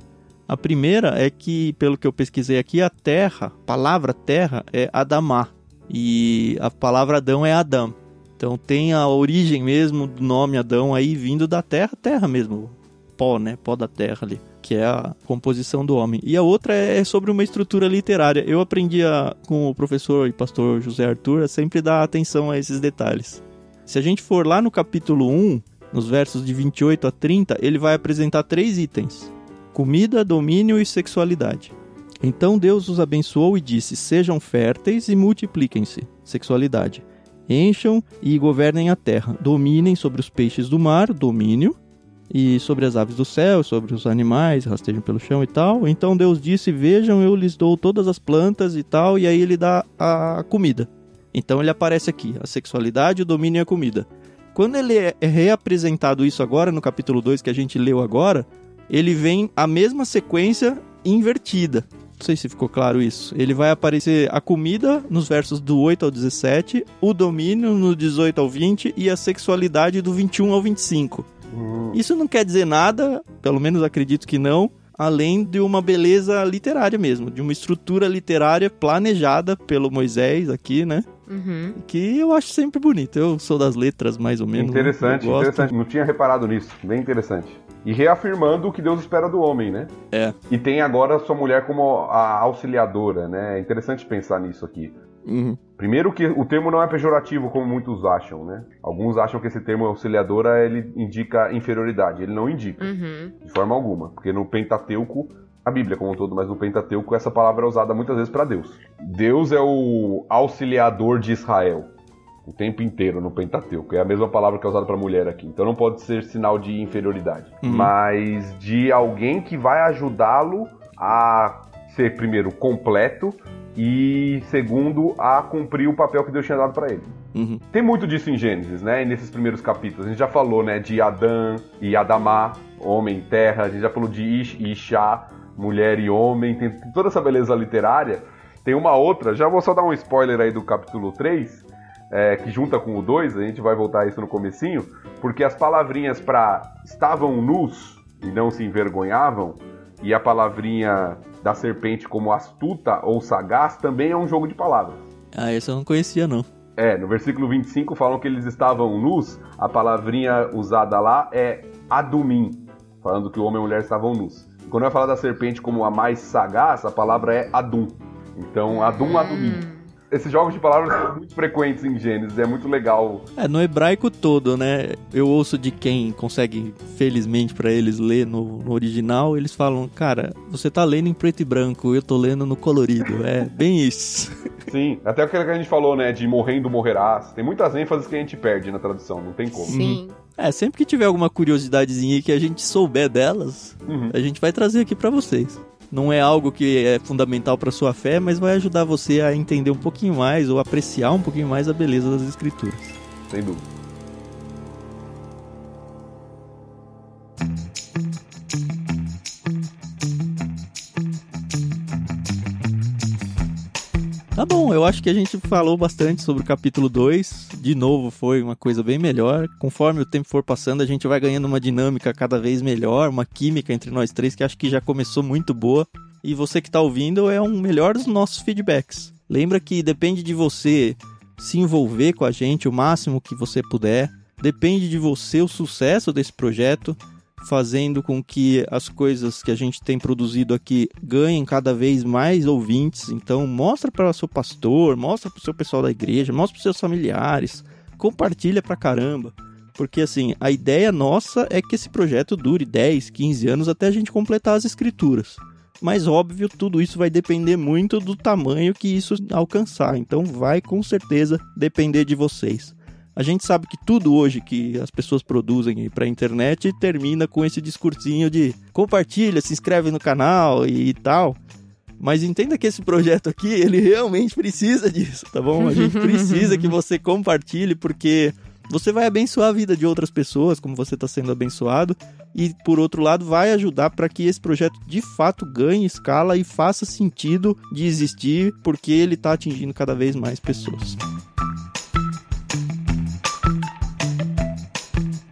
A primeira é que, pelo que eu pesquisei aqui, a terra, a palavra terra é Adamá e a palavra Adão é Adão. Então tem a origem mesmo do nome Adão aí vindo da terra, terra mesmo, pó, né? Pó da terra ali, que é a composição do homem. E a outra é sobre uma estrutura literária. Eu aprendi a, com o professor e pastor José Arthur a sempre dar atenção a esses detalhes. Se a gente for lá no capítulo 1, nos versos de 28 a 30, ele vai apresentar três itens comida, domínio e sexualidade. Então Deus os abençoou e disse: Sejam férteis e multipliquem-se. Sexualidade. Encham e governem a terra. Dominem sobre os peixes do mar, domínio. E sobre as aves do céu, sobre os animais, rastejam pelo chão e tal. Então Deus disse: Vejam, eu lhes dou todas as plantas e tal. E aí ele dá a comida. Então ele aparece aqui: a sexualidade, o domínio e a comida. Quando ele é reapresentado isso agora, no capítulo 2 que a gente leu agora, ele vem a mesma sequência invertida. Não sei se ficou claro isso. Ele vai aparecer a comida nos versos do 8 ao 17, o domínio no 18 ao 20 e a sexualidade do 21 ao 25. Hum. Isso não quer dizer nada, pelo menos acredito que não, além de uma beleza literária mesmo, de uma estrutura literária planejada pelo Moisés aqui, né? Uhum. Que eu acho sempre bonito. Eu sou das letras, mais ou menos. Né? Interessante, interessante. Não tinha reparado nisso. Bem interessante. E reafirmando o que Deus espera do homem, né? É. E tem agora sua mulher como a auxiliadora, né? É interessante pensar nisso aqui. Uhum. Primeiro que o termo não é pejorativo como muitos acham, né? Alguns acham que esse termo auxiliadora ele indica inferioridade. Ele não indica, uhum. de forma alguma, porque no Pentateuco a Bíblia como um todo, mas no Pentateuco essa palavra é usada muitas vezes para Deus. Deus é o auxiliador de Israel o tempo inteiro no Pentateuco. É a mesma palavra que é usada para mulher aqui. Então não pode ser sinal de inferioridade, uhum. mas de alguém que vai ajudá-lo a ser primeiro completo e segundo a cumprir o papel que Deus tinha dado para ele. Uhum. Tem muito disso em Gênesis, né? nesses primeiros capítulos. A gente já falou, né, de Adão e Adamá, homem e terra. A gente já falou de Ish e Ishá, mulher e homem. Tem toda essa beleza literária. Tem uma outra, já vou só dar um spoiler aí do capítulo 3, é, que junta com o 2, a gente vai voltar a isso no comecinho, porque as palavrinhas para estavam nus e não se envergonhavam, e a palavrinha da serpente como astuta ou sagaz também é um jogo de palavras. Ah, esse eu não conhecia não. É, no versículo 25 falam que eles estavam nus, a palavrinha usada lá é adumim, falando que o homem e a mulher estavam nus. Quando vai falar da serpente como a mais sagaz, a palavra é adum. Então, adum, adumim. Esses jogos de palavras são muito frequentes em Gênesis, é muito legal. É, no hebraico todo, né? Eu ouço de quem consegue, felizmente para eles, ler no, no, original, eles falam, cara, você tá lendo em preto e branco, eu tô lendo no colorido. É bem isso. Sim, até aquilo que a gente falou, né? De morrendo morrerás. Tem muitas ênfases que a gente perde na tradução, não tem como. Sim. É, sempre que tiver alguma curiosidadezinha que a gente souber delas, uhum. a gente vai trazer aqui para vocês não é algo que é fundamental para sua fé, mas vai ajudar você a entender um pouquinho mais ou apreciar um pouquinho mais a beleza das escrituras. Sem dúvida. Tá bom, eu acho que a gente falou bastante sobre o capítulo 2. De novo, foi uma coisa bem melhor. Conforme o tempo for passando, a gente vai ganhando uma dinâmica cada vez melhor, uma química entre nós três que acho que já começou muito boa. E você que está ouvindo é um melhor dos nossos feedbacks. Lembra que depende de você se envolver com a gente o máximo que você puder. Depende de você o sucesso desse projeto fazendo com que as coisas que a gente tem produzido aqui ganhem cada vez mais ouvintes. Então, mostra para o seu pastor, mostra para o seu pessoal da igreja, mostra para os seus familiares, compartilha pra caramba. Porque assim, a ideia nossa é que esse projeto dure 10, 15 anos até a gente completar as escrituras. Mas óbvio, tudo isso vai depender muito do tamanho que isso alcançar. Então vai com certeza depender de vocês. A gente sabe que tudo hoje que as pessoas produzem para a internet termina com esse discursinho de compartilha, se inscreve no canal e tal. Mas entenda que esse projeto aqui, ele realmente precisa disso, tá bom? A gente precisa que você compartilhe porque você vai abençoar a vida de outras pessoas, como você está sendo abençoado, e por outro lado, vai ajudar para que esse projeto de fato ganhe escala e faça sentido de existir, porque ele está atingindo cada vez mais pessoas.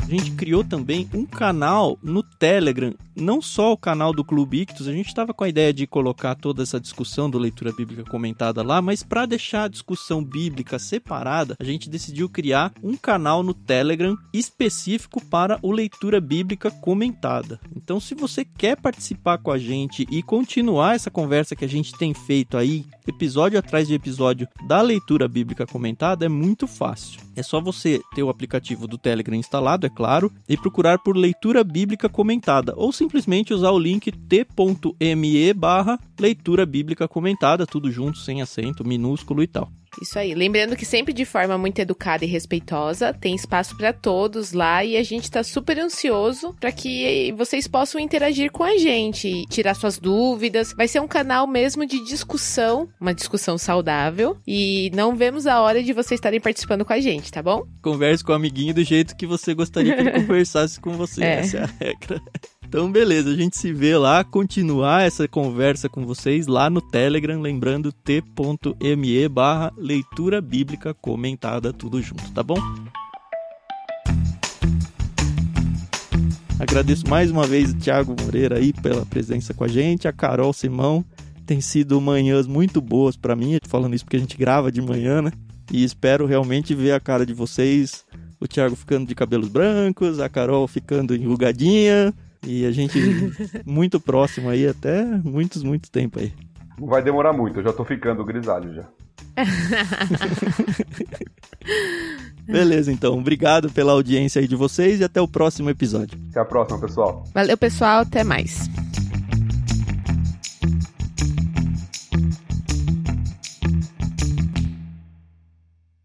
A gente criou também um canal no Telegram, não só o canal do Clube Ictus, a gente estava com a ideia de colocar toda essa discussão do leitura bíblica comentada lá, mas para deixar a discussão bíblica separada, a gente decidiu criar um canal no Telegram específico para o leitura bíblica comentada. Então, se você quer participar com a gente e continuar essa conversa que a gente tem feito aí, episódio atrás de episódio da leitura bíblica comentada, é muito fácil. É só você ter o aplicativo do Telegram instalado, é claro, e procurar por leitura bíblica comentada, ou simplesmente usar o link t.me barra leitura bíblica comentada, tudo junto, sem acento, minúsculo e tal. Isso aí. Lembrando que sempre de forma muito educada e respeitosa, tem espaço para todos lá e a gente está super ansioso para que vocês possam interagir com a gente, tirar suas dúvidas. Vai ser um canal mesmo de discussão, uma discussão saudável e não vemos a hora de vocês estarem participando com a gente, tá bom? Converse com o amiguinho do jeito que você gostaria que ele conversasse com você. É. Essa é a regra. Então, beleza, a gente se vê lá, continuar essa conversa com vocês lá no Telegram, lembrando t.me barra leitura bíblica comentada, tudo junto, tá bom? Agradeço mais uma vez o Thiago Moreira aí pela presença com a gente, a Carol Simão. Tem sido manhãs muito boas para mim, falando isso porque a gente grava de manhã, né? E espero realmente ver a cara de vocês. O Thiago ficando de cabelos brancos, a Carol ficando enrugadinha, e a gente muito próximo aí, até muitos, muito tempo aí. Não vai demorar muito, eu já tô ficando grisalho já. Beleza, então. Obrigado pela audiência aí de vocês e até o próximo episódio. Até a próxima, pessoal. Valeu, pessoal. Até mais.